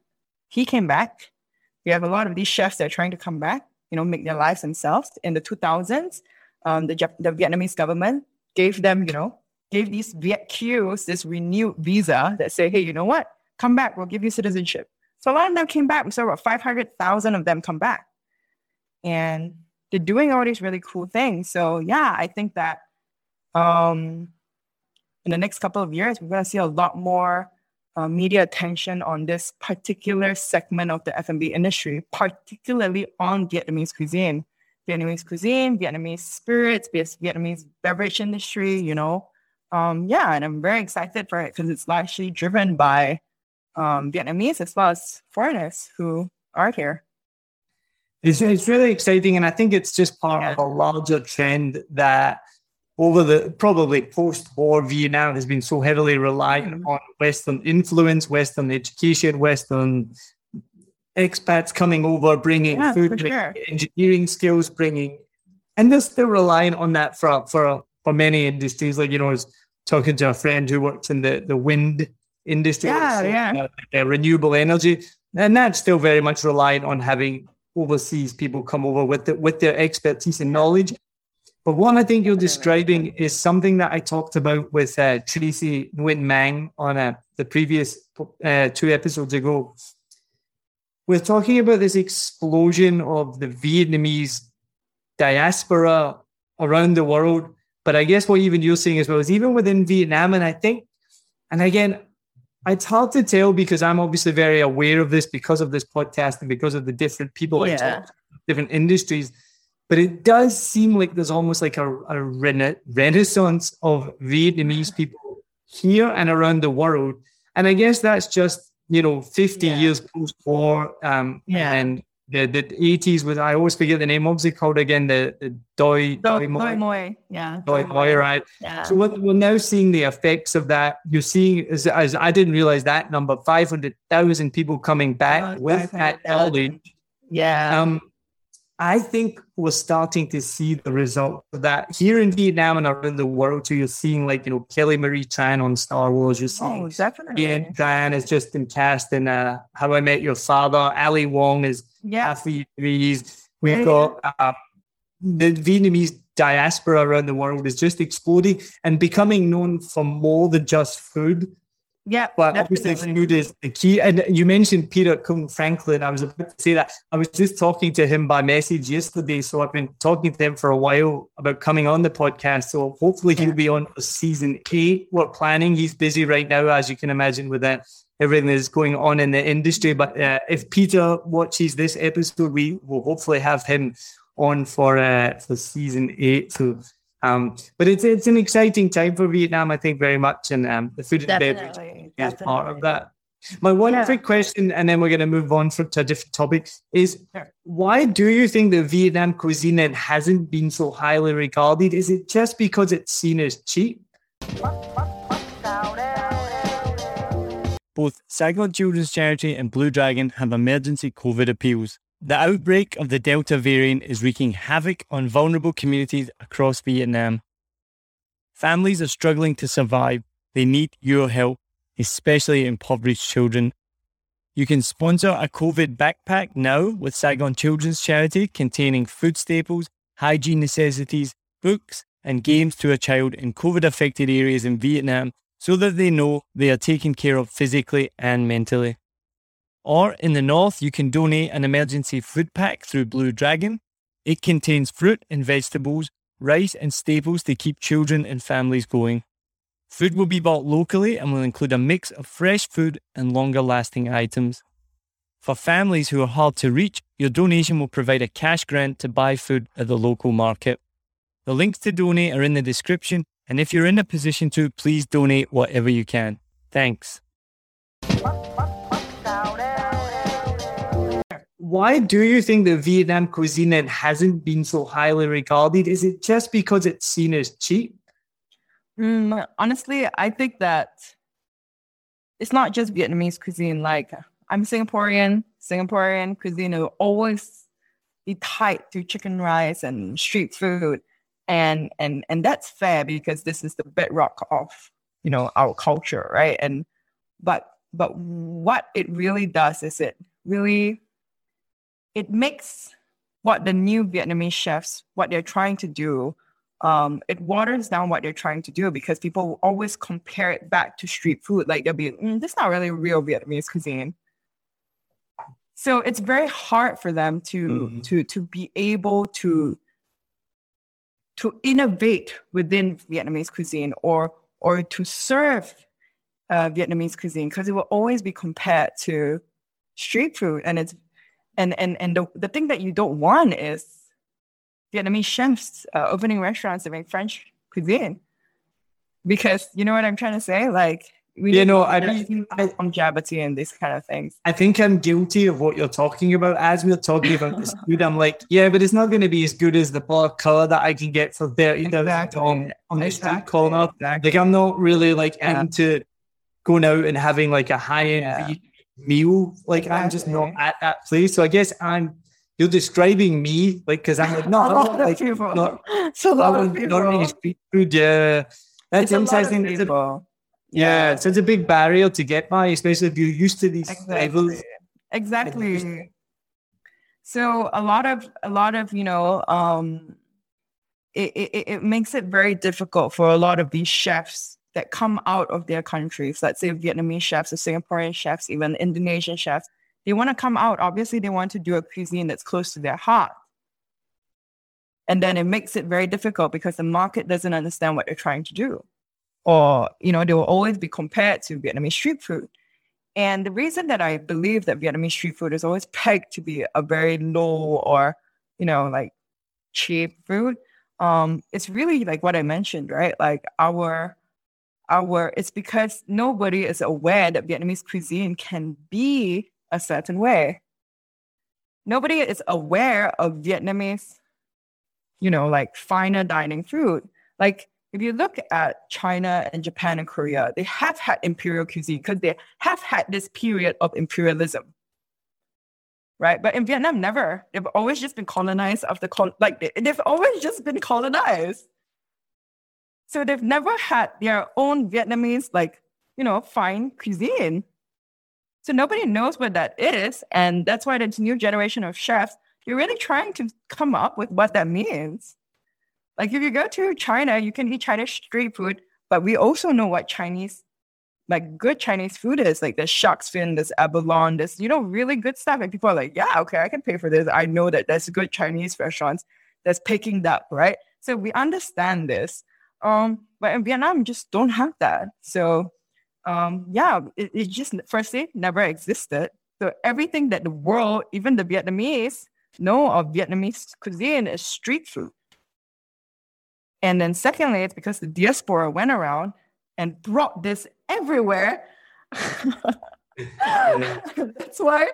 he came back. We have a lot of these chefs that are trying to come back, you know, make their lives themselves. In the 2000s, um, the, the Vietnamese government gave them, you know, gave these Viet Kieus this renewed visa that say, hey, you know what? Come back, we'll give you citizenship. So a lot of them came back. Saw about 500,000 of them come back. And they're doing all these really cool things. So yeah, I think that um, in the next couple of years, we're going to see a lot more uh, media attention on this particular segment of the F&B industry, particularly on Vietnamese cuisine Vietnamese cuisine, Vietnamese spirits, Vietnamese beverage industry, you know. Um, yeah, and I'm very excited for it because it's largely driven by um, Vietnamese as well as foreigners who are here. It's, it's really exciting. And I think it's just part yeah. of a larger trend that over the probably post-war Vietnam has been so heavily reliant mm-hmm. on Western influence, Western education, Western expats coming over, bringing yeah, food, sure. engineering skills, bringing, and they're still relying on that for for for many industries. Like you know, I was talking to a friend who works in the the wind industry, yeah, yeah, uh, renewable energy, and that's still very much reliant on having overseas people come over with the, with their expertise and knowledge. But what I think you're describing is something that I talked about with uh, Tracy Nguyen Mang on uh, the previous uh, two episodes ago. We're talking about this explosion of the Vietnamese diaspora around the world. But I guess what even you're saying as well is even within Vietnam, and I think, and again, it's hard to tell because I'm obviously very aware of this because of this podcast and because of the different people yeah. I talk, different industries. But it does seem like there's almost like a, a rena- renaissance of Vietnamese people here and around the world. And I guess that's just, you know, 50 yeah. years post war um, yeah. and the, the 80s was, I always forget the name, obviously called again the, the Doi, Doi, Doi Moi. Yeah. Doi Moi, right? Yeah. So we're, we're now seeing the effects of that. You're seeing, as, as I didn't realize that number, 500,000 people coming back oh, with that knowledge. Yeah. Um, I think we're starting to see the result of that here in Vietnam and around the world. too. you're seeing like, you know, Kelly Marie Tran on Star Wars. You're seeing oh, definitely. Tien Tran has just been cast in uh, How I Met Your Father. Ali Wong is yeah. Vietnamese. We've got uh, the Vietnamese diaspora around the world is just exploding and becoming known for more than just food. Yeah, but obviously food is the key. And you mentioned Peter Cuong Franklin. I was about to say that. I was just talking to him by message yesterday, so I've been talking to him for a while about coming on the podcast. So hopefully he'll be on season eight. We're planning. He's busy right now, as you can imagine, with that everything that's going on in the industry. But uh, if Peter watches this episode, we will hopefully have him on for uh, for season eight. So um, but it's it's an exciting time for Vietnam, I think, very much, and um, the food and beverage is part of that. My one yeah. quick question, and then we're going to move on for, to a different topic, is why do you think the Vietnam cuisine hasn't been so highly regarded? Is it just because it's seen as cheap? Both Saigon Children's Charity and Blue Dragon have emergency COVID appeals. The outbreak of the Delta variant is wreaking havoc on vulnerable communities across Vietnam. Families are struggling to survive. They need your help, especially impoverished children. You can sponsor a COVID backpack now with Saigon Children's Charity containing food staples, hygiene necessities, books, and games to a child in COVID affected areas in Vietnam so that they know they are taken care of physically and mentally. Or in the north, you can donate an emergency food pack through Blue Dragon. It contains fruit and vegetables, rice and staples to keep children and families going. Food will be bought locally and will include a mix of fresh food and longer lasting items. For families who are hard to reach, your donation will provide a cash grant to buy food at the local market. The links to donate are in the description, and if you're in a position to, please donate whatever you can. Thanks. Why do you think the Vietnam cuisine hasn't been so highly regarded? Is it just because it's seen as cheap? Mm, honestly, I think that it's not just Vietnamese cuisine. Like I'm Singaporean, Singaporean cuisine will always be tied to chicken rice and street food, and and and that's fair because this is the bedrock of you know our culture, right? And but but what it really does is it really it makes what the new Vietnamese chefs, what they're trying to do, um, it waters down what they're trying to do because people always compare it back to street food. Like they'll be, mm, this is not really real Vietnamese cuisine. So it's very hard for them to mm-hmm. to to be able to to innovate within Vietnamese cuisine or or to serve uh, Vietnamese cuisine because it will always be compared to street food, and it's and and and the, the thing that you don't want is Vietnamese chefs uh, opening restaurants serving French cuisine. Because you know what I'm trying to say? Like, we You know, I need mean, I, longevity and these kind of things. I think I'm guilty of what you're talking about. As we're talking about this food, I'm like, yeah, but it's not going to be as good as the pot of color that I can get for thirty dollars Exactly. on on the street Exactly. corner. Exactly. Like, I'm not really like Yeah. into going out and having like a high end Yeah. Meal. Like, I'm just not at that place. So I guess I'm. You're describing me, like, because I'm like, no, a lot not, of like, people. not, it's a lot of people. not street food. Yeah, that's It's a lot of interesting. It's a- people. yeah, so it's a big barrier to get by, especially if you're used to these levels. Exactly. Exactly. So a lot of a lot of you know um, it, it it makes it very difficult for a lot of these chefs that come out of their countries. Let's say Vietnamese chefs or Singaporean chefs, even Indonesian chefs. They want to come out. Obviously, they want to do a cuisine that's close to their heart. And then it makes it very difficult because the market doesn't understand what they're trying to do. Or, you know, they will always be compared to Vietnamese street food. And the reason that I believe that Vietnamese street food is always pegged to be a very low or, you know, like cheap food, um, it's really like what I mentioned, right? Like our our it's because nobody is aware that Vietnamese cuisine can be a certain way. Nobody is aware of Vietnamese, you know, like finer dining food. Like if you look at China and Japan and Korea, they have had imperial cuisine because they have had this period of imperialism. Right. But in Vietnam, never. They've always just been colonized after, col- like, they- they've always just been colonized. So they've never had their own Vietnamese, like, you know, fine cuisine. So nobody knows what that is. And that's why this new generation of chefs, you're really trying to come up with what that means. Like if you go to China, you can eat Chinese street food, but we also know what Chinese, like good Chinese food is. Like there's shark's fin, there's abalone, there's you know really good stuff. And people are like, yeah, okay, I can pay for this. I know that there's good Chinese restaurants that's picking up, right? So we understand this. Um, but in Vietnam, you just don't have that. So um, yeah, it, it just firstly never existed. So everything that the world, even the Vietnamese, know of Vietnamese cuisine is street food. And then secondly, it's because the diaspora went around and brought this everywhere. That's why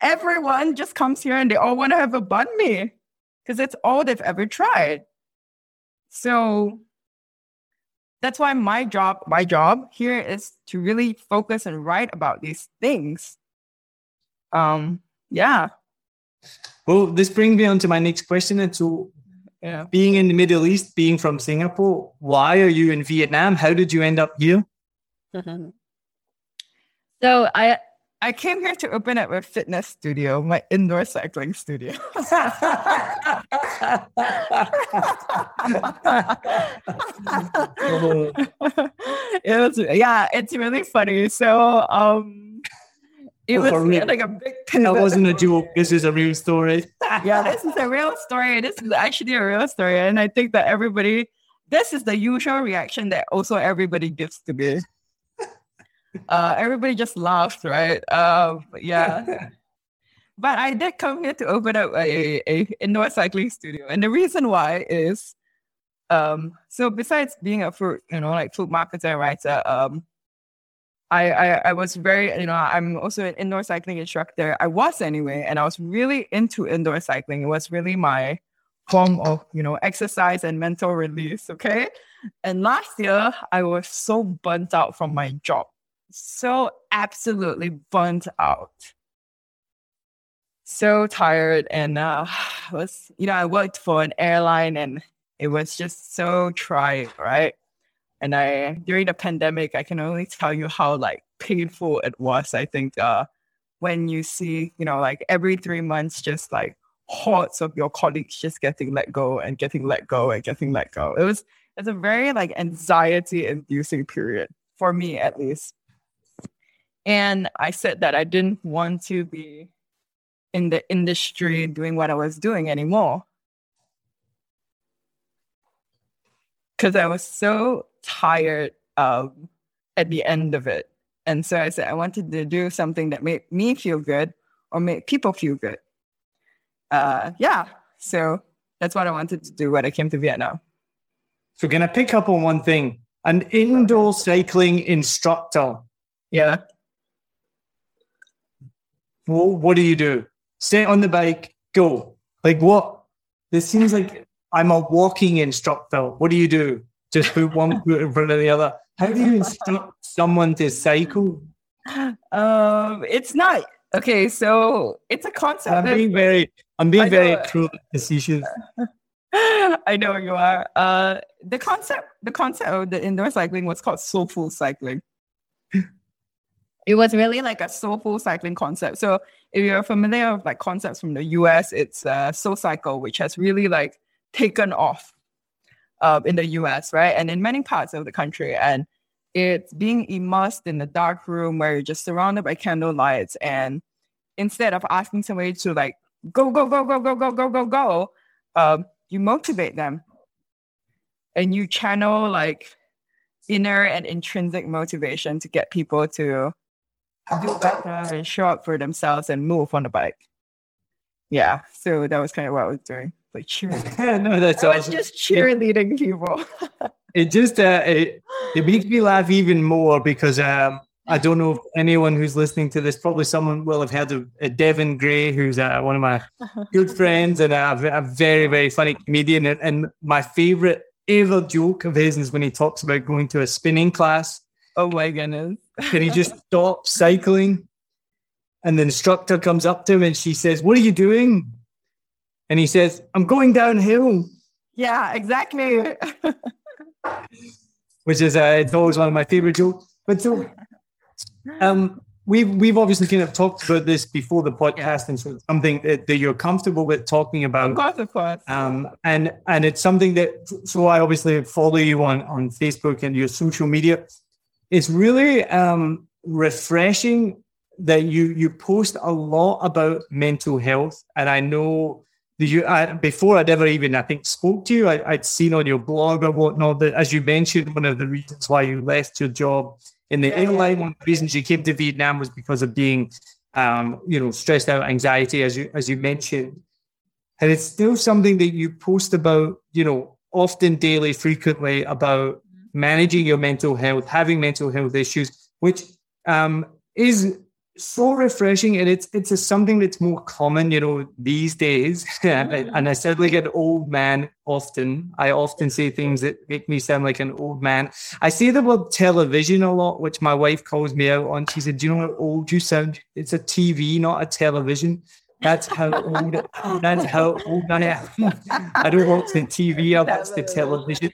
everyone just comes here and they all want to have a banh mi because it's all they've ever tried. So that's why my job, my job here is to really focus and write about these things. Um, yeah, Well, this brings me on to my next question. And so, yeah. being in the Middle East, being from Singapore, why are you in Vietnam? How did you end up here? So I I came here to open up a fitness studio, my indoor cycling studio. it was yeah, it's really funny. So um it was like a big That wasn't a joke. This is a real story. yeah, this is a real story. This is actually a real story. And I think that everybody, this is the usual reaction that also everybody gives to me. Uh, everybody just laughs, right? Um, yeah. But I did come here to open up a, a indoor cycling studio. And the reason why is um, so besides being a food, you know, like food marketer and writer, um, I, I I was very, you know, I'm also an indoor cycling instructor. I was anyway, and I was really into indoor cycling. It was really my form of, you know, exercise and mental release. Okay. And last year, I was so burnt out from my job. So absolutely burnt out. So tired. And uh was, you know, I worked for an airline and it was just so trying, right? And I during the pandemic, I can only tell you how like painful it was. I think uh when you see, you know, like every three months, just like hordes of your colleagues just getting let go and getting let go and getting let go. It was it's a very like anxiety inducing period for me at least. And I said that I didn't want to be in the industry doing what I was doing anymore. Because I was so tired um, at the end of it. And so I said I wanted to do something that made me feel good or make people feel good. Uh, yeah. So that's what I wanted to do when I came to Vietnam. So, can I pick up on one thing? An indoor cycling instructor. Yeah. Well, what do you do? Sit on the bike, go. Like what? This seems like I'm a walking instructor. What do you do? Just put one foot in front of the other. How do you instruct someone to cycle? Um, it's not okay. So it's a concept. I'm being very, I'm being very cruel and facetious. I know you are. Uh, the concept, the concept of the indoor cycling was called soulful cycling. It was really like a soulful cycling concept. So if you're familiar with like concepts from the US, it's uh, Soul Cycle, which has really like taken off uh, in the US, right? And in many parts of the country. And it's being immersed in the dark room where you're just surrounded by candle lights. And instead of asking somebody to like go, go, go, go, go, go, go, go, go, um, you motivate them and you channel like inner and intrinsic motivation to get people to do better and show up for themselves and move on the bike. Yeah, so that was kind of what I was doing, like cheerleading. no, that's I was awesome. just cheerleading people. It just uh, it, it makes me laugh even more because um, I don't know if anyone who's listening to this, probably someone will have heard of uh, Devin Gray, who's uh, one of my good friends and a, a very, very funny comedian. And, and my favorite ever joke of his is when he talks about going to a spinning class oh my goodness. and he just stops cycling. And the instructor comes up to him and she says, What are you doing? And he says, I'm going downhill. Yeah, exactly. which is uh, it's always one of my favorite jokes. But so, um, we've we've obviously kind of talked about this before the podcast, and so it's something that, that you're comfortable with talking of about. course, of course. Um, and and it's something that so I obviously follow you on on Facebook and your social media. It's really um, refreshing that you you post a lot about mental health, and I know that you I, before I'd ever even I think spoke to you, I, I'd seen on your blog or whatnot that as you mentioned, one of the reasons why you left your job in the airline, one of the reasons you came to Vietnam was because of being um, you know stressed out, anxiety, as you as you mentioned. And it's still something that you post about you know often daily frequently about managing your mental health having mental health issues which um, is so refreshing and it's it's a, something that's more common you know these days. And i sound like an old man often. I often say things that make me sound like an old man. I say the word television a lot which my wife calls me out on. She said do you know how old you sound? It's a tv not a television that's how old. That's how old I am. I don't watch the TV. I watch the television.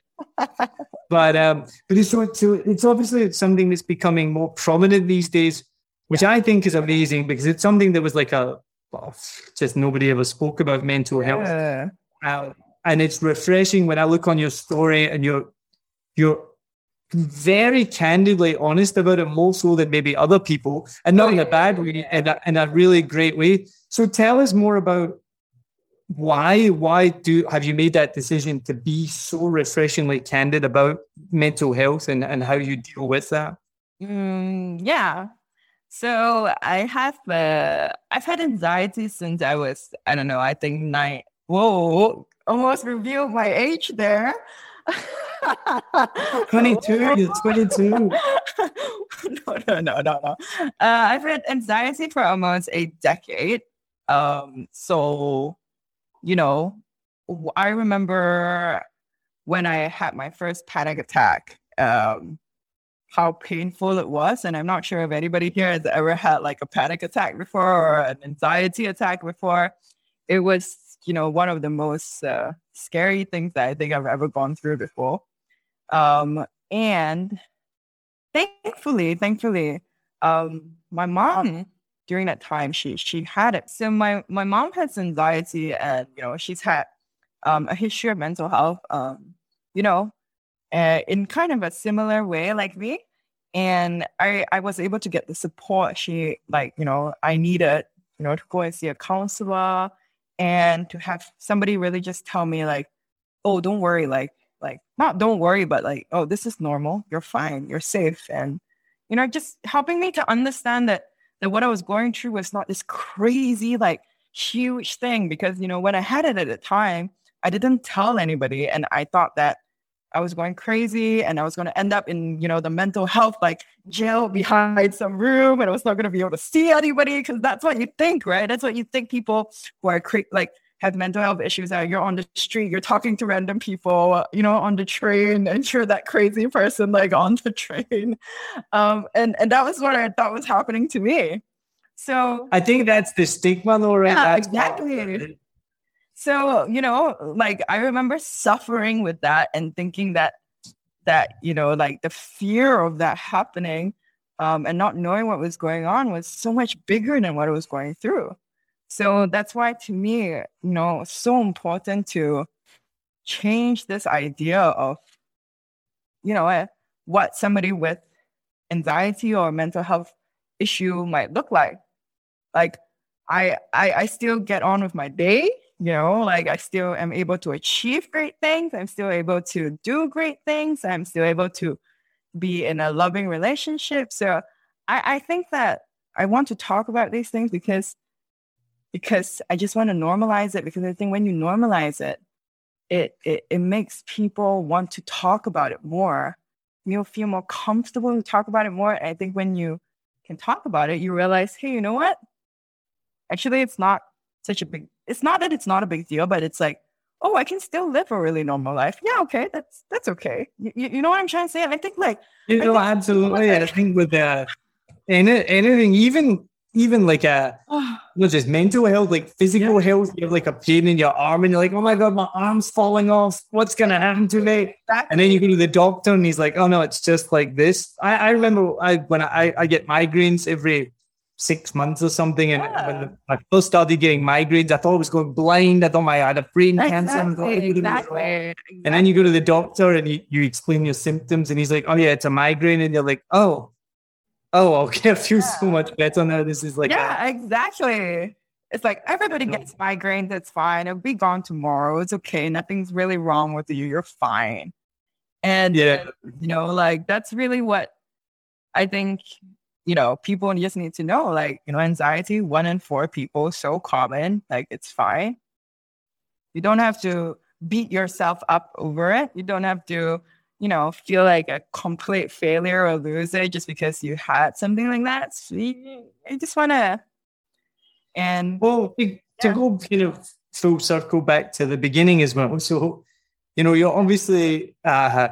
But um, but it's so, so it's obviously something that's becoming more prominent these days, which I think is amazing because it's something that was like a well, just nobody ever spoke about mental health. Yeah. Uh, and it's refreshing when I look on your story and you're you're very candidly honest about it, more so than maybe other people, and not in a bad way, in a, in a really great way. So tell us more about why why do have you made that decision to be so refreshingly candid about mental health and, and how you deal with that? Mm, yeah. So I have uh, I've had anxiety since I was I don't know I think nine. Whoa, almost revealed my age there. 22, you're 22. no, no, no, no, no. Uh, I've had anxiety for almost a decade. Um, so, you know, I remember when I had my first panic attack, um, how painful it was. And I'm not sure if anybody here has ever had like a panic attack before or an anxiety attack before. It was, you know, one of the most uh, scary things that I think I've ever gone through before. Um, and thankfully, thankfully, um, my mom during that time she she had it. So my my mom has anxiety, and you know she's had um, a history of mental health. Um, you know, uh, in kind of a similar way like me, and I I was able to get the support she like you know I needed you know to go and see a counselor and to have somebody really just tell me like, oh don't worry like like not don't worry but like oh this is normal you're fine you're safe and you know just helping me to understand that that what i was going through was not this crazy like huge thing because you know when i had it at the time I didn't tell anybody. And I thought that I was going crazy and I was going to end up in, you know, the mental health like jail behind some room and I was not going to be able to see anybody because that's what you think, right? That's what you think people who are cra- like have mental health issues that you're on the street, you're talking to random people, you know, on the train and you're that crazy person like on the train. Um, and, and that was what I thought was happening to me. So I think that's the stigma right? Yeah, exactly. So, you know, like I remember suffering with that and thinking that that, you know, like the fear of that happening um, and not knowing what was going on was so much bigger than what I was going through. So that's why to me, you know, so important to change this idea of, you know, what somebody with anxiety or mental health issue might look like. Like I I, I still get on with my day you know like i still am able to achieve great things. I'm still able to do great things. I'm still able to be in a loving relationship. So i, I think that i want to talk about these things because because i just want to normalize it because i think when you normalize it it it, it makes people want to talk about it more you'll feel more comfortable to talk about it more and i think when you can talk about it you realize hey you know what actually it's not such a big it's not that it's not a big deal, but it's like, oh, I can still live a really normal life. Yeah, okay, that's that's okay. You, you know what I'm trying to say? And I think like you know, absolutely. I think with uh, any, anything, even even like a uh, not just mental health, like physical yeah. health, you have like a pain in your arm, and you're like, oh my god, my arm's falling off. What's gonna happen to me? Exactly. And then you go to the doctor, and he's like, oh no, it's just like this. I, I remember I when I, I get migraines every six months or something. And yeah. when I first started getting migraines, I thought I was going blind. I thought I had a brain cancer. Exactly, exactly. And then you go to the doctor and you, you explain your symptoms, and he's like, "Oh yeah, it's a migraine," and you're like, "Oh." Oh, okay. I feel yeah. so much better now. This is like, yeah, a- exactly. It's like everybody gets migraines. It's fine. It'll be gone tomorrow. It's okay. Nothing's really wrong with you. You're fine. And yeah, you know, like that's really what I think you know, people just need to know, like, you know, anxiety, one in four people, so common, like, it's fine. You don't have to beat yourself up over it. You don't have to, you know, feel like a complete failure or loser just because you had something like that. So you, you just want to, and well, to yeah. go kind of full circle back to the beginning as well. So, you know, you're obviously uh,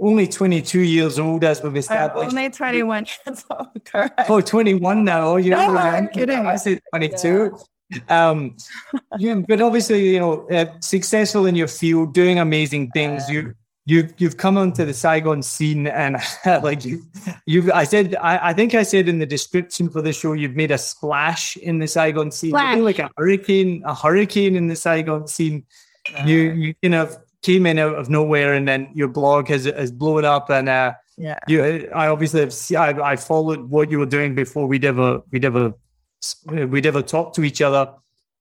only 22 years old as we've established. I'm only 21 years old, correct. Oh, 21 now. Oh, you're no, I'm kidding. I said 22. Yeah. Um, you, but obviously, you know, uh, successful in your field, doing amazing things. You, you, you've come onto the Saigon scene, and like you, you've. I said, I, I think I said in the description for the show, you've made a splash in the Saigon scene. like a hurricane, a hurricane in the Saigon scene. Uh, you, you kind of came in out of nowhere and then your blog has has blown up and uh, yeah you I obviously have I, I followed what you were doing before we'd ever we'd ever we'd ever talked to each other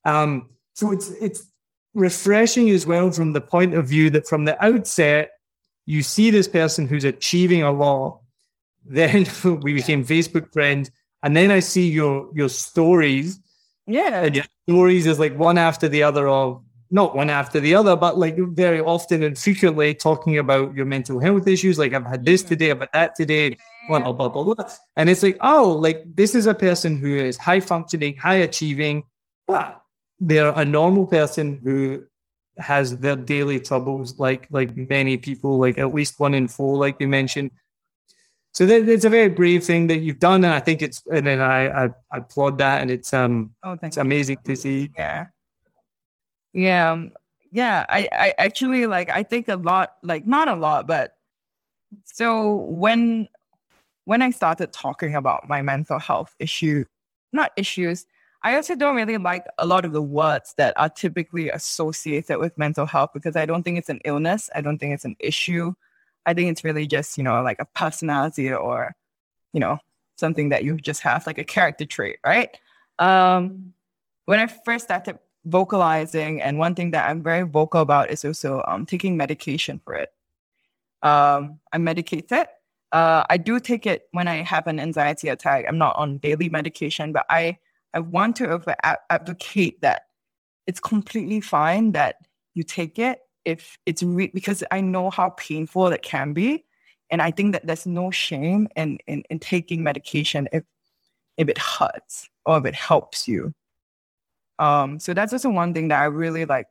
um so it's it's refreshing as well from the point of view that from the outset you see this person who's achieving a lot then we became facebook friends and then i see your your stories yeah and your stories is like one after the other of not one after the other, but like very often and frequently talking about your mental health issues. Like I've had this today, I've had that today, blah, blah, blah, blah. And it's like, oh, like this is a person who is high functioning, high achieving, but they're a normal person who has their daily troubles, like like many people, like at least one in four, like you mentioned. So that, it's a very brave thing that you've done, and I think it's and then I I, I applaud that, and it's um oh, it's amazing to see. Yeah. Yeah. Um, yeah. I, I actually like, I think a lot, like not a lot, but so when, when I started talking about my mental health issue, not issues, I also don't really like a lot of the words that are typically associated with mental health because I don't think it's an illness. I don't think it's an issue. I think it's really just, you know, like a personality or, you know, something that you just have, like a character trait, right? Um, when I first started vocalizing, and one thing that I'm very vocal about is also um, taking medication for it. Um, I'm medicated. Uh, I do take it when I have an anxiety attack. I'm not on daily medication, but I I want to advocate that it's completely fine that you take it if it's re- because I know how painful it can be. And I think that there's no shame in, in, in taking medication if if it hurts or if it helps you. Um, so that's also one thing that I really like,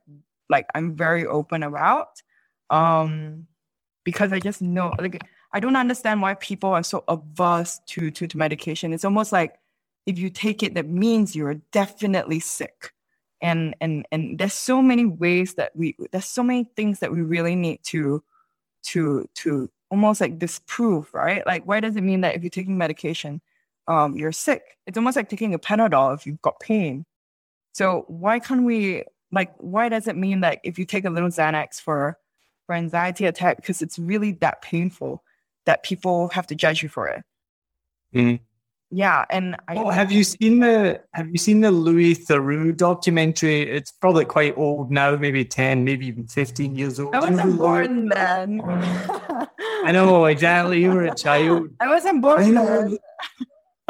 like I'm very open about. Um, because I just know like I don't understand why people are so averse to, to, to medication. It's almost like if you take it, that means you're definitely sick. And and and there's so many ways that we there's so many things that we really need to to to almost like disprove, right? Like why does it mean that if you're taking medication, um, you're sick? It's almost like taking a Panadol if you've got pain. So why can't we like why does it mean that if you take a little Xanax for for anxiety attack because it's really that painful that people have to judge you for it. Mm. Yeah, and I, oh, have you seen the Have you seen the Louis Theroux documentary? It's probably quite old now, maybe ten, maybe even fifteen years old. I wasn't born then. I know exactly. You were a child. I wasn't born then.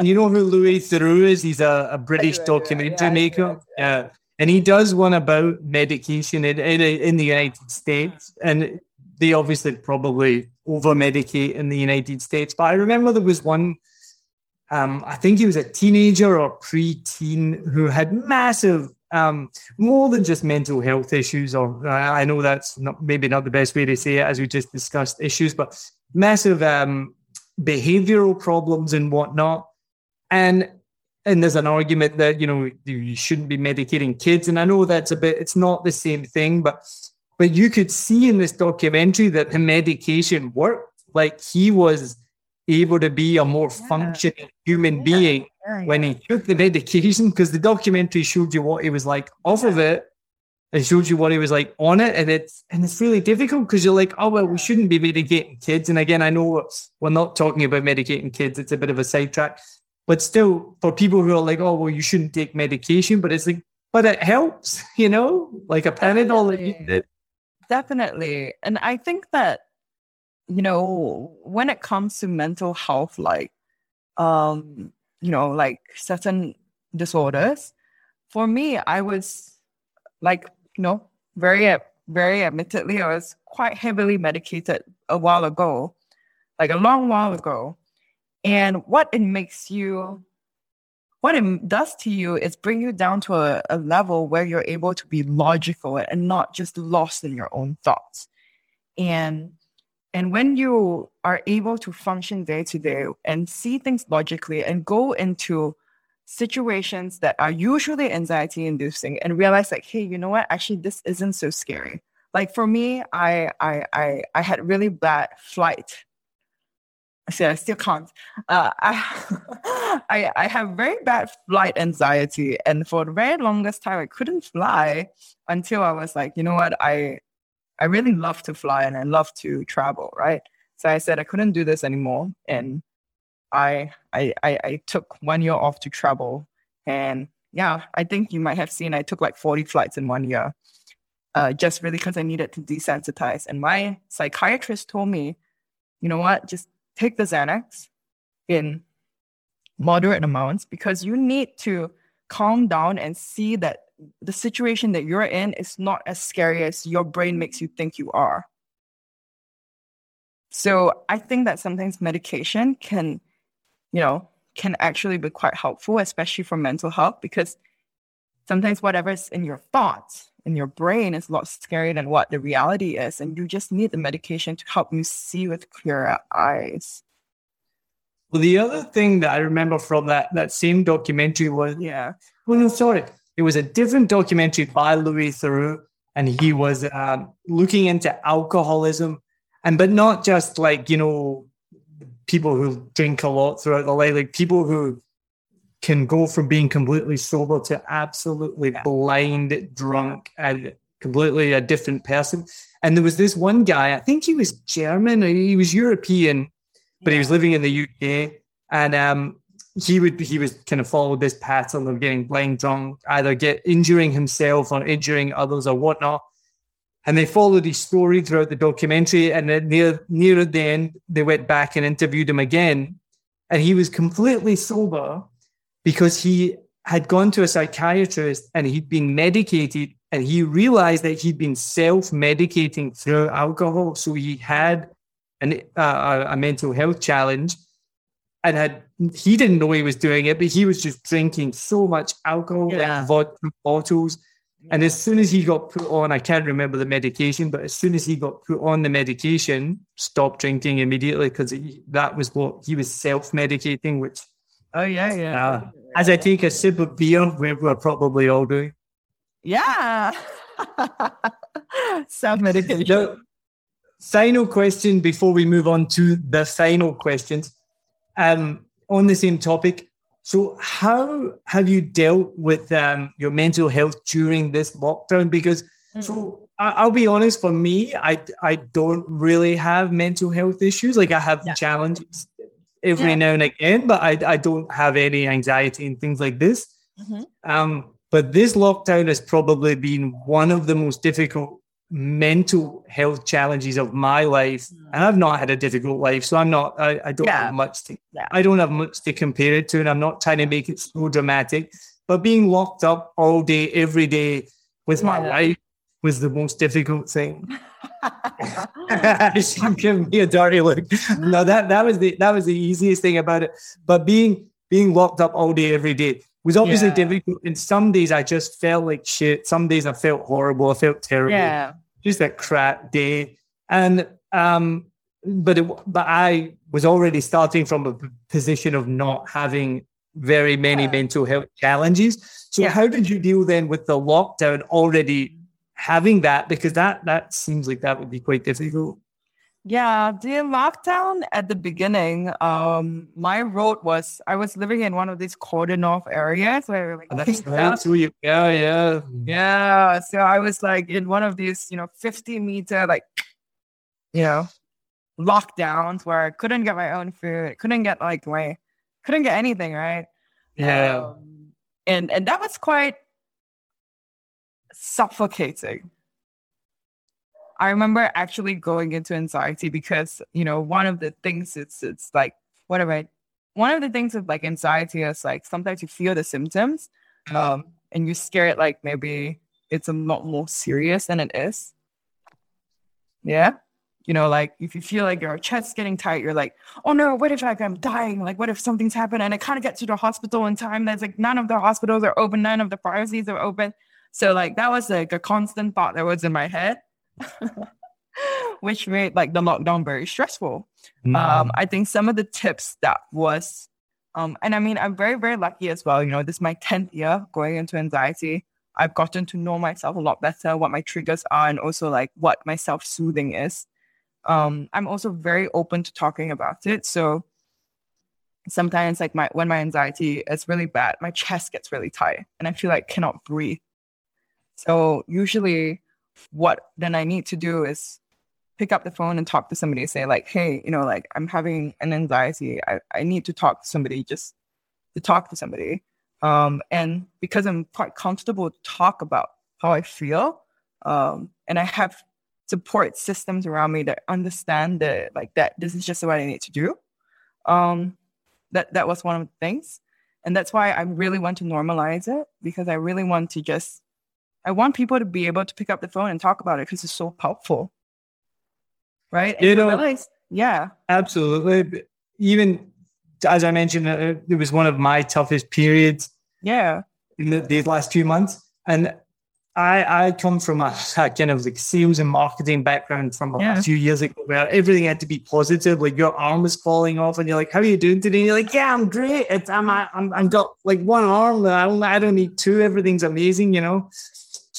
You know who Louis Theroux is? He's a, a British documentary yeah, maker. Yeah. And he does one about medication in, in, in the United States. And they obviously probably over medicate in the United States. But I remember there was one, um, I think he was a teenager or pre-teen who had massive, um, more than just mental health issues, or I know that's not maybe not the best way to say it, as we just discussed issues, but massive um, behavioral problems and whatnot. And and there's an argument that you know you shouldn't be medicating kids, and I know that's a bit, it's not the same thing, but but you could see in this documentary that the medication worked. Like he was able to be a more yeah. functioning human yeah. being yeah, when he took the medication because the documentary showed you what he was like off of it. And showed you what he was like on it and it's and it's really difficult because you're like oh well we shouldn't be medicating kids. And again i know we're not talking about medicating kids it's a bit of a sidetrack but still for people who are like oh well you shouldn't take medication but it's like but it helps you know? Like a panadol definitely. And I think that, you know, when it comes to mental health, like, um, you know, like certain disorders, for me, I was like, you know, very, very admittedly, I was quite heavily medicated a while ago, like a long while ago. And what it makes you what it does to you is bring you down to a, a level where you're able to be logical and not just lost in your own thoughts. And and when you are able to function day to day and see things logically and go into situations that are usually anxiety inducing and realize like, hey, you know what? Actually, this isn't so scary. Like for me, I I I, I had really bad flight See, I still can't. Uh, I, I, I have very bad flight anxiety, and for the very longest time, I couldn't fly until I was like, you know what, I, I really love to fly and I love to travel, right? So I said I couldn't do this anymore, and I, I, I, took one year off to travel, and yeah, I think you might have seen I took like forty flights in one year, uh, just really because I needed to desensitize. And my psychiatrist told me, you know what, just take the Xanax in moderate amounts because you need to calm down and see that the situation that you're in is not as scary as your brain makes you think you are. So I think that sometimes medication can, you know, can actually be quite helpful, especially for mental health, because sometimes whatever's in your thoughts in your brain is a lot scarier than what the reality is. And you just need the medication to help you see with clearer eyes. Well, the other thing that I remember from that that same documentary was yeah. Well, no, sorry, it was a different documentary by Louis Theroux, and he was um, looking into alcoholism, and but not just like you know people who drink a lot throughout the life, like people who can go from being completely sober to absolutely blind, drunk, and completely a different person. And there was this one guy, I think he was German, he was European, but he was living in the UK. And um, he would he was kind of follow this pattern of getting blind drunk, either get injuring himself or injuring others or whatnot. And they followed his story throughout the documentary. And then near near the end, they went back and interviewed him again. And he was completely sober because he had gone to a psychiatrist and he'd been medicated and he realized that he'd been self-medicating through alcohol. So he had an, uh, a mental health challenge and had he didn't know he was doing it, but he was just drinking so much alcohol, Yeah. like vodka bottles. And as soon as he got put on, I can't remember the medication, but as soon as he got put on the medication, stopped drinking immediately because that was what he was self-medicating, which Oh yeah, yeah. uh, as I take a sip of beer, we're, we're probably all doing. Yeah. Self medication. Final question before we move on to the final questions um, on the same topic. So, how have you dealt with um, your mental health during this lockdown? Because, so I, I'll be honest, for me, I I don't really have mental health issues. Like I have Yeah. challenges every Yeah. now and again, but I I don't have any anxiety and things like this. Mhm. Um, but this lockdown has probably been one of the most difficult mental health challenges of my life. Hmm. And I've not had a difficult life, so I'm not. I, I don't Yeah. have much to. Yeah. I don't have much to compare it to, and I'm not trying to make it so dramatic. But being locked up all day, every day with my Yeah. wife was the most difficult thing. She's giving me a dirty look. No, that that was the that was the easiest thing about it. But being being locked up all day, every day was obviously Yeah. difficult. And some days I just felt like shit. Some days I felt horrible. I felt terrible. yeah. Just a crap day. And um, but it, but I was already starting from a position of not having very many mental health challenges. So Yeah. how did you deal then with the lockdown already having that? Because that that seems like that would be quite difficult. Yeah, the lockdown at the beginning, um, my road was I was living in one of these cordon off areas where like That's yeah, right. So you, yeah, yeah. yeah. So I was like in one of these, you know, 50 meter like you know, lockdowns where I couldn't get my own food, couldn't get like my couldn't get anything, right? Yeah. Um, and and that was quite suffocating. I remember actually going into anxiety because you know one of the things it's it's like what am I? One of the things of like anxiety is like sometimes you feel the symptoms, um, and you're scared like maybe it's a lot more serious than it is. Yeah. You know, like if you feel like your chest's getting tight, you're like, oh no, what if like I'm dying? Like, what if something's happened? And I can't get to the hospital in time. There's like none of the hospitals are open, none of the pharmacies are open. So like that was like a constant thought that was in my head, which made like the lockdown very stressful. Um, I think some of the tips that was, um, and I mean, I'm very, very lucky as well. You know, this is my 10th year going into anxiety. I've gotten to know myself a lot better, what my triggers are, and also like what my self soothing is. Um, I'm also very open to talking about it. So sometimes, like my when my anxiety is really bad, my chest gets really tight, and I feel like cannot breathe. So usually, what then I need to do is pick up the phone and talk to somebody say like hey you know like i'm having an anxiety. I, I need to talk to somebody just to talk to somebody. Um and because i'm quite comfortable to talk about how i feel um and i have support systems around me that understand that like that this is just what i need to do um that that was one of the things. And that's why i really want to normalize it because i really want to just i want people to be able to pick up the phone and talk about it because it's so helpful right? And You know- realize, yeah, Absolutely. Even as I mentioned, uh, it was one of my toughest periods yeah, in the, these last few months. And I, I come from a, a kind of like sales and marketing background from a, Yeah. few years ago where everything had to be positive. Like your arm was falling off, and you're like, "How are you doing today?" And you're like, "Yeah, I'm great. It's, I'm, I'm, I've got like one arm. I don't, I don't need two. Everything's amazing, you know."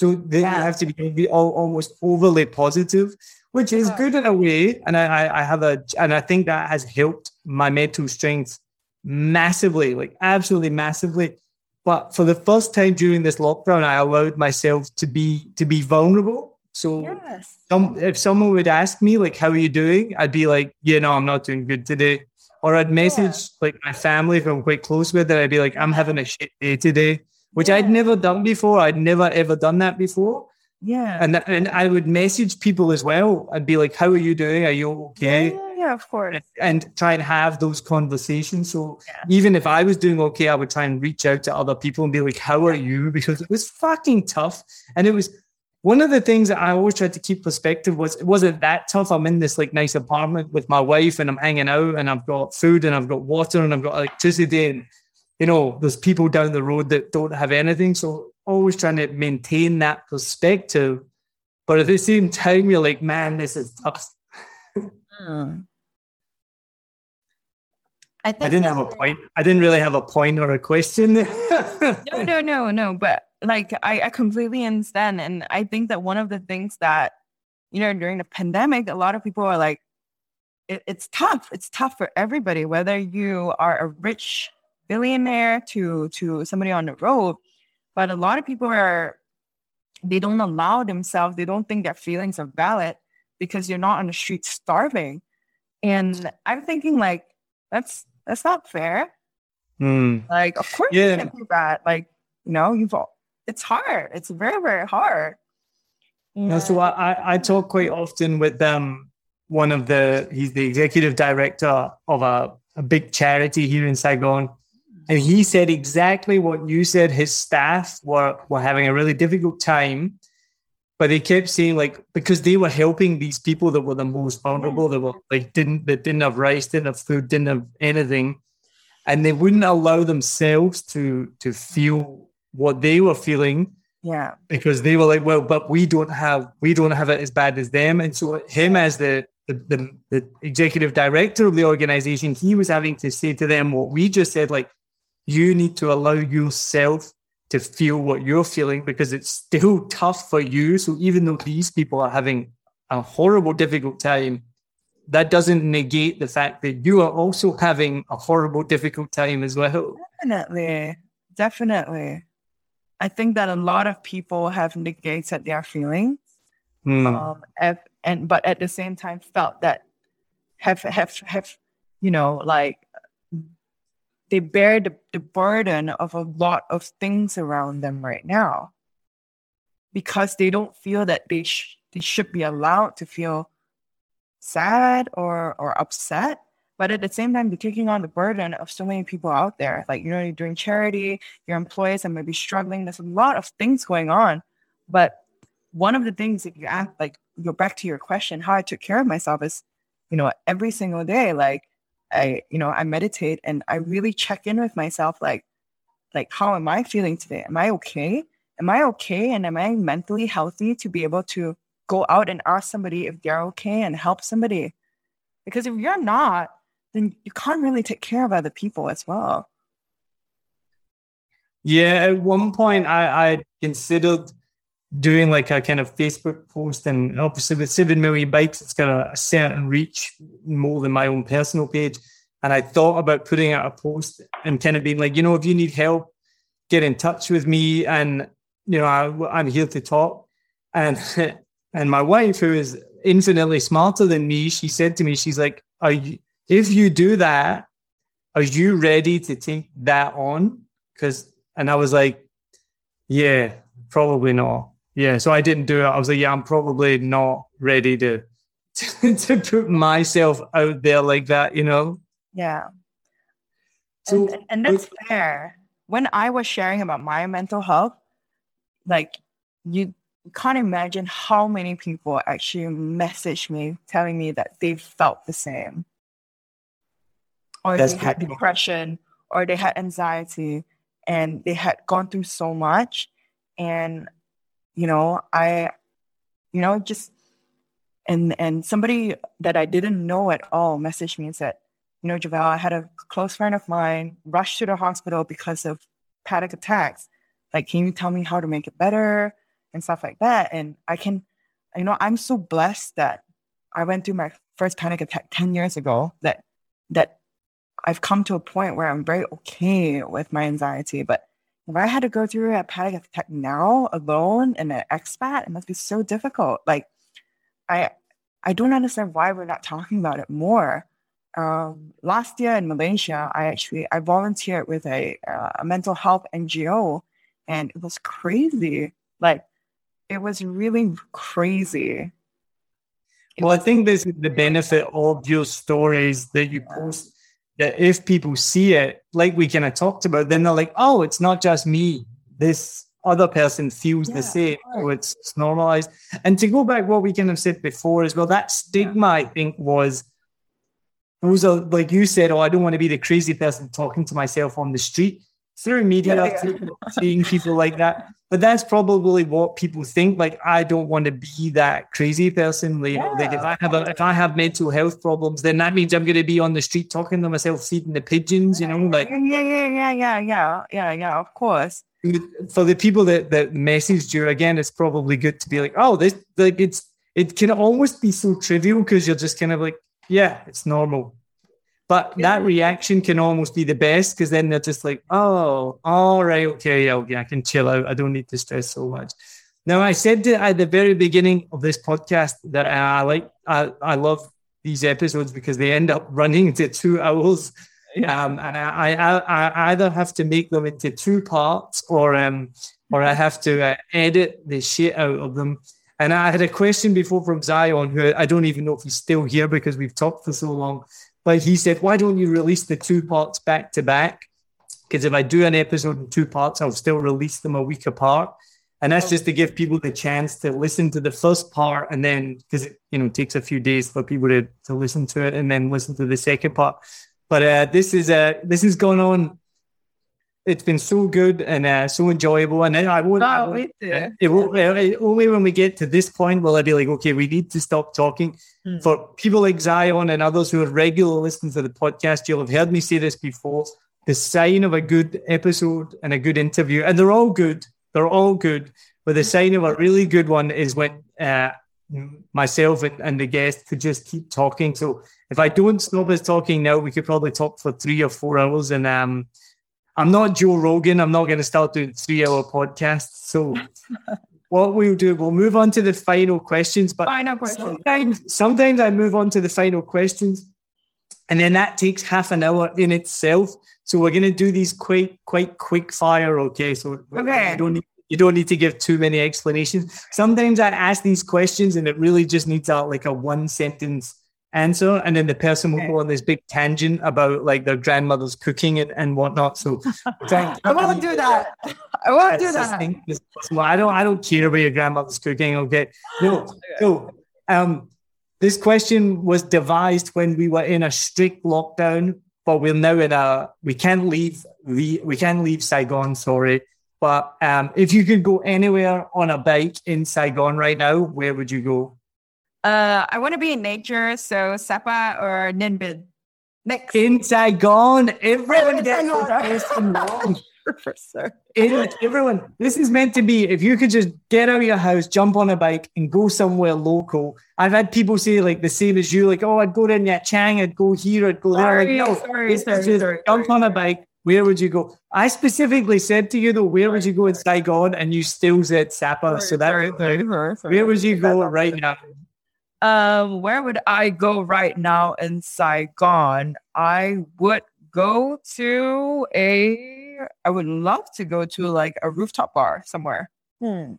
So they Yeah. have to be al- almost overly positive, which is Yeah. good in a way. And I, I- have a, and I think that has helped my mental strength massively, like absolutely massively. But for the first time during this lockdown, I allowed myself to be to be vulnerable. So yes, some, if someone would ask me like, "How are you doing?" I'd be like, "Yeah, no, I'm not doing good today." Or I'd message like my family if I'm quite close with, and I'd be like, "I'm having a shit day today," which I'd never done before. I'd never ever done that before. yeah, And and I would message people as well. I'd be like, "How are you doing? Are you okay?" Yeah, Yeah, of course. And try and have those conversations. So Yeah. even if I was doing okay, I would try and reach out to other people and be like, How are you? Because it was fucking tough. And it was one of the things that I always tried to keep perspective was it wasn't that tough. I'm in this like nice apartment with my wife and I'm hanging out and I've got food and I've got water and I've got electricity and you know, there's people down the road that don't have anything. So always trying to maintain that perspective. But at the same time, you're like, man, this is tough. Hmm. I think I didn't have a point. I didn't really have a point or a question. no, no, no, no. But like, I, I completely understand. And I think that one of the things that, you know, during the pandemic, a lot of people are like, it, it's tough. It's tough for everybody, whether you are a rich billionaire to to somebody on the road. But a lot of people are, they don't allow themselves, they don't think their feelings are valid because you're not on the street starving. And I'm thinking like, that's that's not fair. Hmm. Like, of course Yeah. you can do that. Like, you know, you've all, it's hard. It's very, very hard. No, so I, I, I talk quite often with um one of the he's the executive director of a, a big charity here in Saigon. And he said exactly what you said. His staff were, were having a really difficult time, but they kept saying like because they were helping these people that were the most vulnerable, that were like didn't that didn't have rice, didn't have food, didn't have anything, and they wouldn't allow themselves to to feel what they were feeling yeah. because they were like, well, but we don't have we don't have it as bad as them. And so him as the the, the, the executive director of the organization, he was having to say to them what we just said, like, you need to allow yourself to feel what you're feeling because it's still tough for you. So even though these people are having a horrible, difficult time, that doesn't negate the fact that you are also having a horrible, difficult time as well. Definitely. Definitely. I think that a lot of people have negated their feelings. Hmm. Um, have, and but at the same time felt that have have have you know like they bear the, the burden of a lot of things around them right now. Because they don't feel that they sh- they should be allowed to feel sad or or upset but at the same time they're taking on the burden of so many people out there. Like you know you're doing charity your employees are maybe struggling there's a lot of things going on. But one of the things if you ask like go back to your question how i took care of myself is you know every single day like i you know i meditate and i really check in with myself like like how am i feeling today? Am i okay? Am i okay? And am i mentally healthy to be able to go out and ask somebody if they're okay and help somebody? Because if you're not then you can't really take care of other people as well. Yeah, at one point I, I considered doing like a kind of Facebook post, and obviously with seven million bikes, it's got a, certain reach more than my own personal page. And I thought about putting out a post and kind of being like, you know, if you need help, get in touch with me, and you know, I, I'm here to talk. And and my wife, who is infinitely smarter than me, she said to me, she's like, "Are you? If you do that, are you ready to take that on?" Because and I was like, yeah, probably not. Yeah, so I didn't do it. I was like, yeah, I'm probably not ready to to, put myself out there like that, you know. yeah So and, and that's fair. When I was sharing about my mental health, like you can't imagine how many people actually messaged me telling me that they felt the same. Or That's they had depression or they had anxiety and they had gone through so much. And, you know, I, you know, just and and somebody that I didn't know at all messaged me and said, you know, Joval, I had a close friend of mine rushed to the hospital because of panic attacks. Like, can you tell me how to make it better and stuff like that? And I can, you know, I'm so blessed that I went through my first panic attack 10 years ago that that I've come to a point where I'm very okay with my anxiety. But if I had to go through a panic attack now alone in an expat, it must be so difficult. Like I I don't understand why we're not talking about it more. Um, last year in Malaysia, I actually I volunteered with a, uh, a mental health NGO, and it was crazy. Like it was really crazy. Well, I think this is the benefit of your stories that you post. That if people see it, like we kind of talked about, then they're like, "Oh, it's not just me. This other person feels Yeah, the same, oh, of so it's, it's normalized." And to go back, what we kind of said before as well, that stigma, I think, was those are like you said, "Oh, I don't want to be the crazy person talking to myself on the street." Through media, Yeah, yeah. through seeing people like that, but that's probably what people think. Like, I don't want to be that crazy person. You know, like if I have a, if I have mental health problems, then that means I'm going to be on the street talking to myself, feeding the pigeons. You know, like yeah, yeah, yeah, yeah, yeah, yeah, yeah. Of course. for the people that that messaged you again, it's probably good to be like, oh, this like it's it can almost be so trivial because you're just kind of like, yeah, it's normal. But that reaction can almost be the best because then they're just like, oh, all right, okay, okay, I can chill out. I don't need to stress so much. Now, I said at the very beginning of this podcast that I like, I, I love these episodes because they end up running into two hours. Um, and I, I, I either have to make them into two parts or, um, or I have to uh, edit the shit out of them. And I had a question before from Zion, who I don't even know if he's still here because we've talked for so long. But he said, why don't you release the two parts back to back? Because if I do an episode in two parts, I'll still release them a week apart. And that's just to give people the chance to listen to the first part and then, because it you know takes a few days for people to, to listen to it and then listen to the second part. But uh, this is uh, this is going on. It's been so good and uh, so enjoyable, and I won't. I Oh, won't- me it uh, only when we get to this point will I be like, okay, we need to stop talking. Hmm. For people like Zion and others who are regular listeners to the podcast, you'll have heard me say this before. The sign of a good episode and a good interview, and they're all good. They're all good. But the sign of a really good one is when uh, myself and, and the guest could just keep talking. So if I don't stop us talking now, we could probably talk for three or four hours. And um, I'm not Joe Rogan. I'm not going to start doing three hour podcasts. So what we'll do, we'll move on to the final questions. But Final question. sometimes, sometimes I move on to the final questions, and then that takes half an hour in itself. So we're going to do these quite quite quick fire. Okay, so Okay. you don't need, you don't need to give too many explanations. Sometimes I ask these questions, and it really just needs a like a one sentence answer, and then the person will Okay. go on this big tangent about like their grandmother's cooking and, and whatnot. So thank- I won't do that. I won't do that. I don't I don't care about your grandmother's cooking. Okay. No. So um this question was devised when we were in a strict lockdown, but we're now in a we can't leave we we can't leave Saigon, sorry. But um if you could go anywhere on a bike in Saigon right now, where would you go? Uh, I want to be in nature, so Sapa or Ninh Binh. Next. In Saigon, everyone in gets Saigon. this wrong. Professor. In, everyone, this is meant to be if you could just get out of your house, jump on a bike, and go somewhere local. I've had people say like the same as you, like, oh, I'd go to Nha Trang, I'd go here, I'd go there. Sorry, Like, no, sorry, it's sorry, just sorry, jump sorry. on a bike. Where would you go? I specifically said to you though, where would you go in Saigon, and you still said Sapa. so that where would you go right now? Um, where would I go right now in Saigon? I would go to a. I would love to go to like a rooftop bar somewhere. Hmm.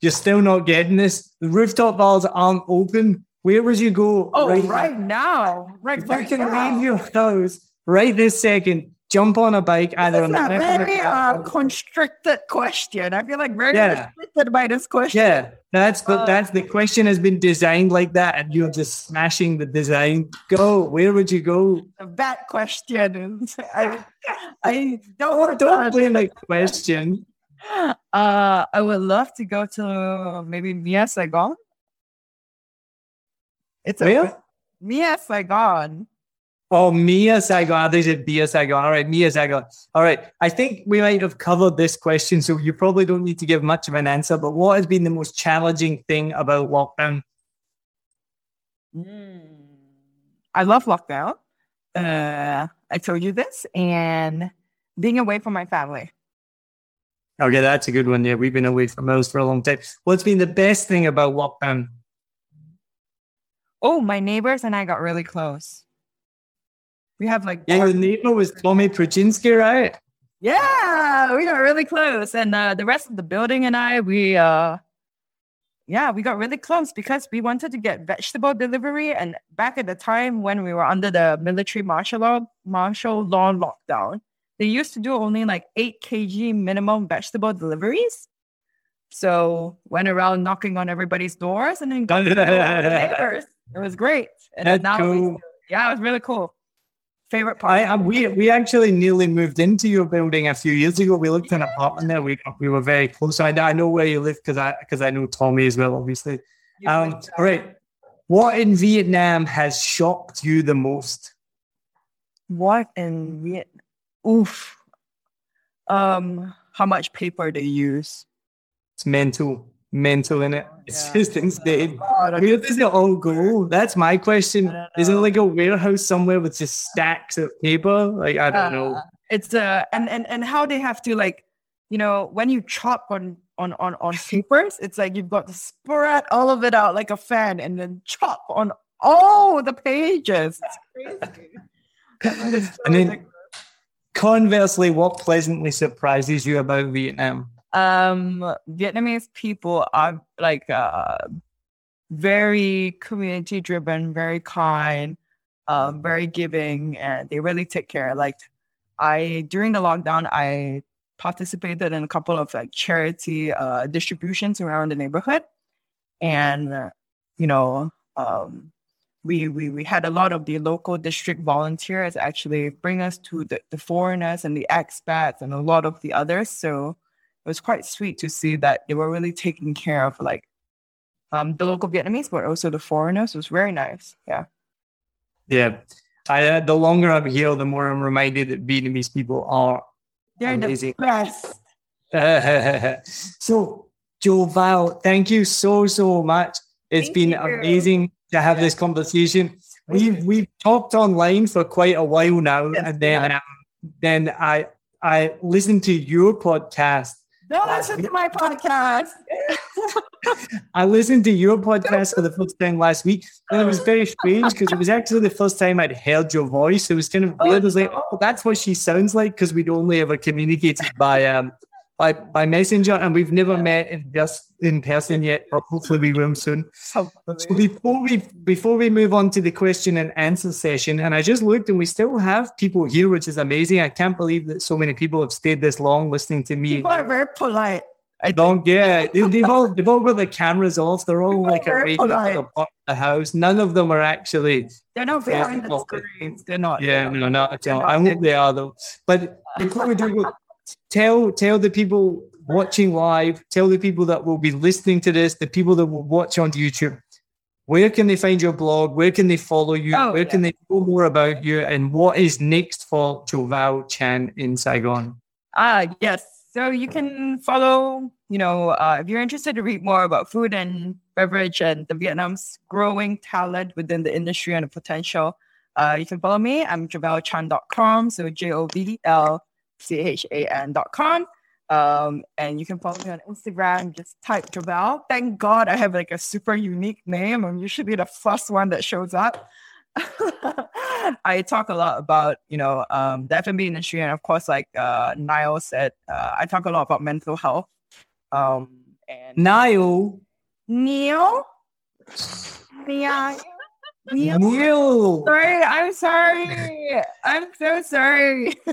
You're still not getting this. The rooftop bars aren't open. Where would you go? Oh, right, right now, right, If you right can now. leave your house right this second, jump on a bike either That's on the a left or the very uh, constricted question. I feel like very Yeah. restricted by this question. Yeah, that's the Uh, that's the question has been designed like that, and you're just smashing the design. Go. Where would you go? A bad question. I, I don't, Don't blame the question. Uh, I would love to go to maybe Mia Saigon. It's a? Mia Saigon. Oh, Mia Saigon. They said Mia Saigon. All right, Mia Saigon. All right. I think we might have covered this question, so you probably don't need to give much of an answer. But what has been the most challenging thing about lockdown? I love lockdown. Uh, I told you this, and being away from my family. Okay, that's a good one. Yeah, we've been away from ours for a long time. What's been the best thing about lockdown? Oh, my neighbors and I got really close. We have like Yeah, your neighbor was Tommy Pruczynski, right? Yeah, we got really close, and uh, the rest of the building and I, we uh, yeah, we got really close because we wanted to get vegetable delivery. And back at the time when we were under the military martial law, martial law lockdown, they used to do only like 8 kg minimum vegetable deliveries. So went around knocking on everybody's doors and then got It was great. And That's now we- cool. yeah, it was really cool. Favorite part. I, I we we actually nearly moved into your building a few years ago. We looked at an apartment there. We we were very close. I, I know where you live because I because I know Tommy as well, obviously. Um, all right. What in Vietnam has shocked you the most? What in Viet? Oof. Um, how much paper they use? It's mental, mental in it. It's Yeah. just insane. I Where does it all go? That's my question. I don't Is it like a warehouse somewhere with just stacks of paper? Like I don't know. Uh, It's uh, and and and how they have to like, you know, when you chop on on on on papers, it's like you've got to spread all of it out like a fan, and then chop on all the pages. It's crazy. And then- Conversely, what pleasantly surprises you about Vietnam? Um vietnamese people are like uh very community driven very kind um very giving and they really take care. Like i during the lockdown i participated in a couple of like charity uh distributions around the neighborhood. And you know um we, we we had a lot of the local district volunteers actually bring us to the, the foreigners and the expats and a lot of the others. So it was quite sweet to see that they were really taking care of like um, the local Vietnamese, but also the foreigners. It was very nice. Yeah. Yeah. I, uh, the longer I'm here, the more I'm reminded that Vietnamese people are They're Amazing. the best. so, Joval, thank you so, so much. It's Thank been you. amazing to have this conversation. We've we've talked online for quite a while now, Yes, and then um, then I I listened to your podcast. Don't listen to my podcast. I listened to your podcast for the first time last week, and it was very strange because it was actually the first time I'd heard your voice. It was kind of weird. I was like, oh, that's what she sounds like because we'd only ever communicated by um by by messenger, and we've never met in just in person yet. But hopefully, we will soon. So before we before we move on to the question and answer session, and I just looked, and we still have people here, which is amazing. I can't believe that so many people have stayed this long listening to me. People are very polite. I. Don't get they, they've all they've all got the cameras off. They're all like away polite. the, the house. None of them are actually. They're not behind the screens. They're not. Yeah, no, not at all. I hope they are though. But before we do, go, tell tell the people watching live, tell the people that will be listening to this, the people that will watch on YouTube. Where can they find your blog? Where can they follow you? Oh, Where yeah. can they know more about you? And what is next for Joval Chan in Saigon? Ah, yes. So you can follow, you know, uh, if you're interested to read more about food and beverage and the Vietnam's growing talent within the industry and the potential, uh, you can follow me. I'm jovalchan.com. So J O V L C H A N.com. Um, and you can follow me on Instagram. Just type Joval. Thank God I have like a super unique name. I'm usually the first one that shows up. I talk a lot about, you know, um, the F&B industry. And of course, like uh, Niall said, uh, I talk a lot about mental health. Um, and Niall. Neil? Neil? Neil? Neil. Sorry, I'm sorry. I'm so sorry.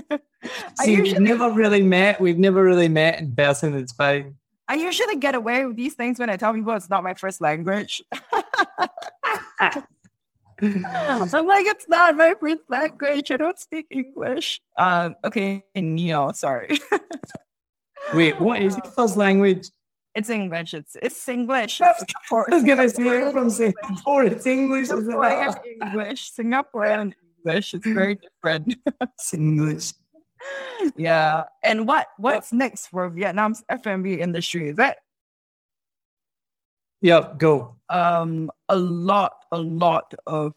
I See, we've never really met. We've never really met in person. It's fine. I usually get away with these things when I tell people it's not my first language. I'm like, it's not my first language. I don't speak English. Um, okay, Neil, sorry. Wait, what is your first language? It's English. It's it's English. I was gonna say from Singapore. It's English. Singaporean English. Singaporean English. It's very different. It's English. yeah. And what what's next for Vietnam's F&B industry? Is that Yeah. go. um a lot, a lot of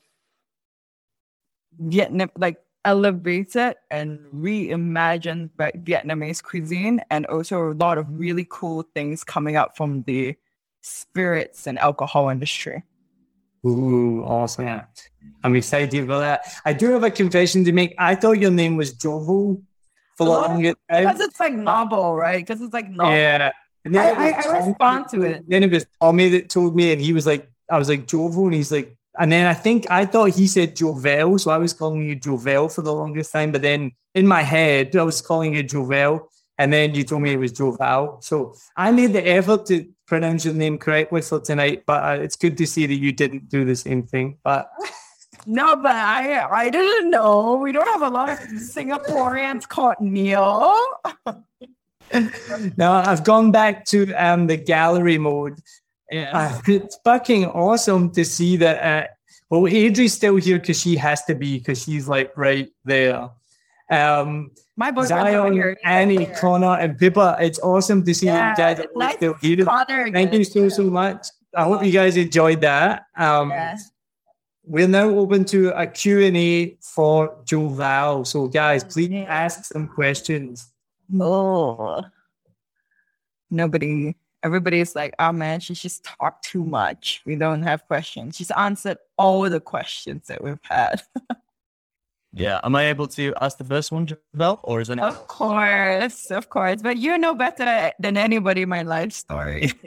Vietnam like elevated and reimagined Vi- Vietnamese cuisine and also a lot of really cool things coming up from the spirits and alcohol industry. Ooh, awesome. I'm excited about that. I do have a confession to make. I thought your name was Jovo for Oh, longest Because it's like novel, right? Because it's like novel. Yeah. And I, then I, was I respond to it. Then it was Tommy that told me, and he was like, I was like Jovo, and he's like, and then I think I thought he said Jovel, so I was calling you Jovel for the longest time. But then in my head, I was calling you Jovel, and then you told me it was Joval. So I made the effort to pronounce your name correctly for tonight, but uh, it's good to see that you didn't do the same thing. But No, but I I didn't know. We don't have a lot of Singaporeans called Neil. now I've gone back to um, the gallery mode. Uh, it's fucking awesome to see that. Uh, well, Adri's still here because she has to be because she's like right there. Um, My boyfriend's over Zion, here. Annie, Connor, and Pippa. It's awesome to see Yeah, you guys nice still here. Father Thank you so so much. I hope you guys enjoyed that. Um, Yes. We're now open to a Q&A for Joval. So guys, please Yeah. ask some questions. Oh. Nobody, everybody's like, oh man, she just talked too much. We don't have questions. She's answered all the questions that we've had. Yeah. Am I able to ask the first one, Joval, or is it? Of course, of course. But you know better than anybody my life story.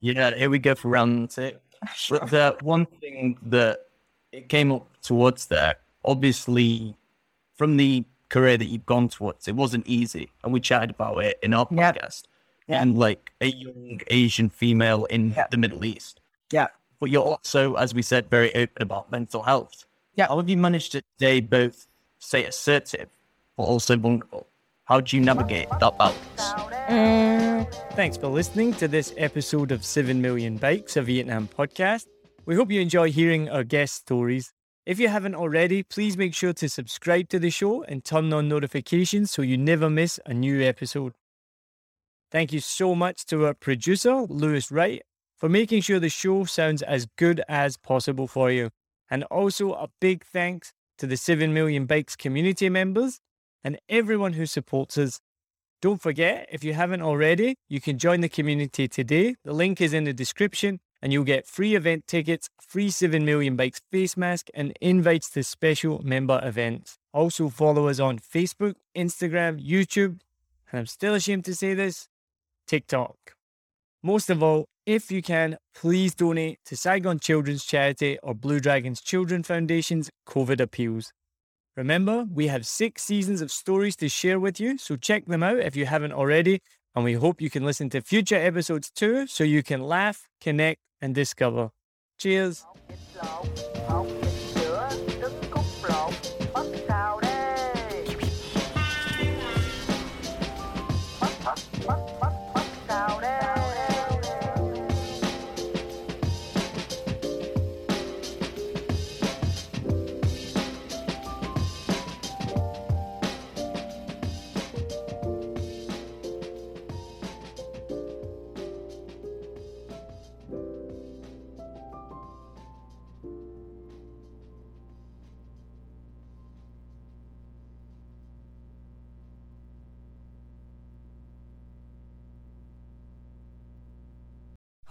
Yeah. Here we go for round two. Sure. But the one thing that it came up towards there, obviously, from the career that you've gone towards, it wasn't easy, and we chatted about it in our Yep. Podcast. Yeah. And like a young Asian female in Yeah. the Middle East, Yeah. but you're also, as we said, very open about mental health. Yeah. How have you managed to stay both, say, assertive, but also vulnerable? How do you navigate that balance? Mm, Thanks for listening to this episode of 7 Million Bikes, a Vietnam podcast. We hope you enjoy hearing our guest stories. If you haven't already, please make sure to subscribe to the show and turn on notifications so you never miss a new episode. Thank you so much to our producer, Lewis Wright, for making sure the show sounds as good as possible for you. And also a big thanks to the 7 Million Bikes community members and everyone who supports us. Don't forget, if you haven't already, you can join the community today. The link is in the description, and you'll get free event tickets, free 7 Million Bikes face mask, and invites to special member events. Also, follow us on Facebook, Instagram, YouTube, and I'm still ashamed to say this TikTok. Most of all, if you can, please donate to Saigon Children's Charity or Blue Dragons Children Foundation's COVID Appeals. Remember, we have six seasons of stories to share with you, so check them out if you haven't already. And we hope you can listen to future episodes too, so you can laugh, connect, and discover. Cheers!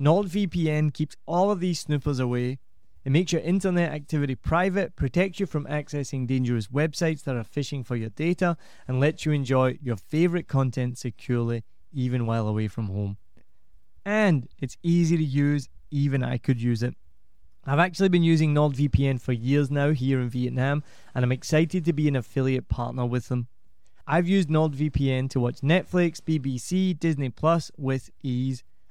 NordVPN keeps all of these snoopers away. It makes your internet activity private, protects you from accessing dangerous websites that are phishing for your data, and lets you enjoy your favorite content securely even while away from home. And it's easy to use, even I could use it. I've actually been using NordVPN for years now here in Vietnam, and I'm excited to be an affiliate partner with them. I've used NordVPN to watch Netflix, BBC, Disney Plus with ease,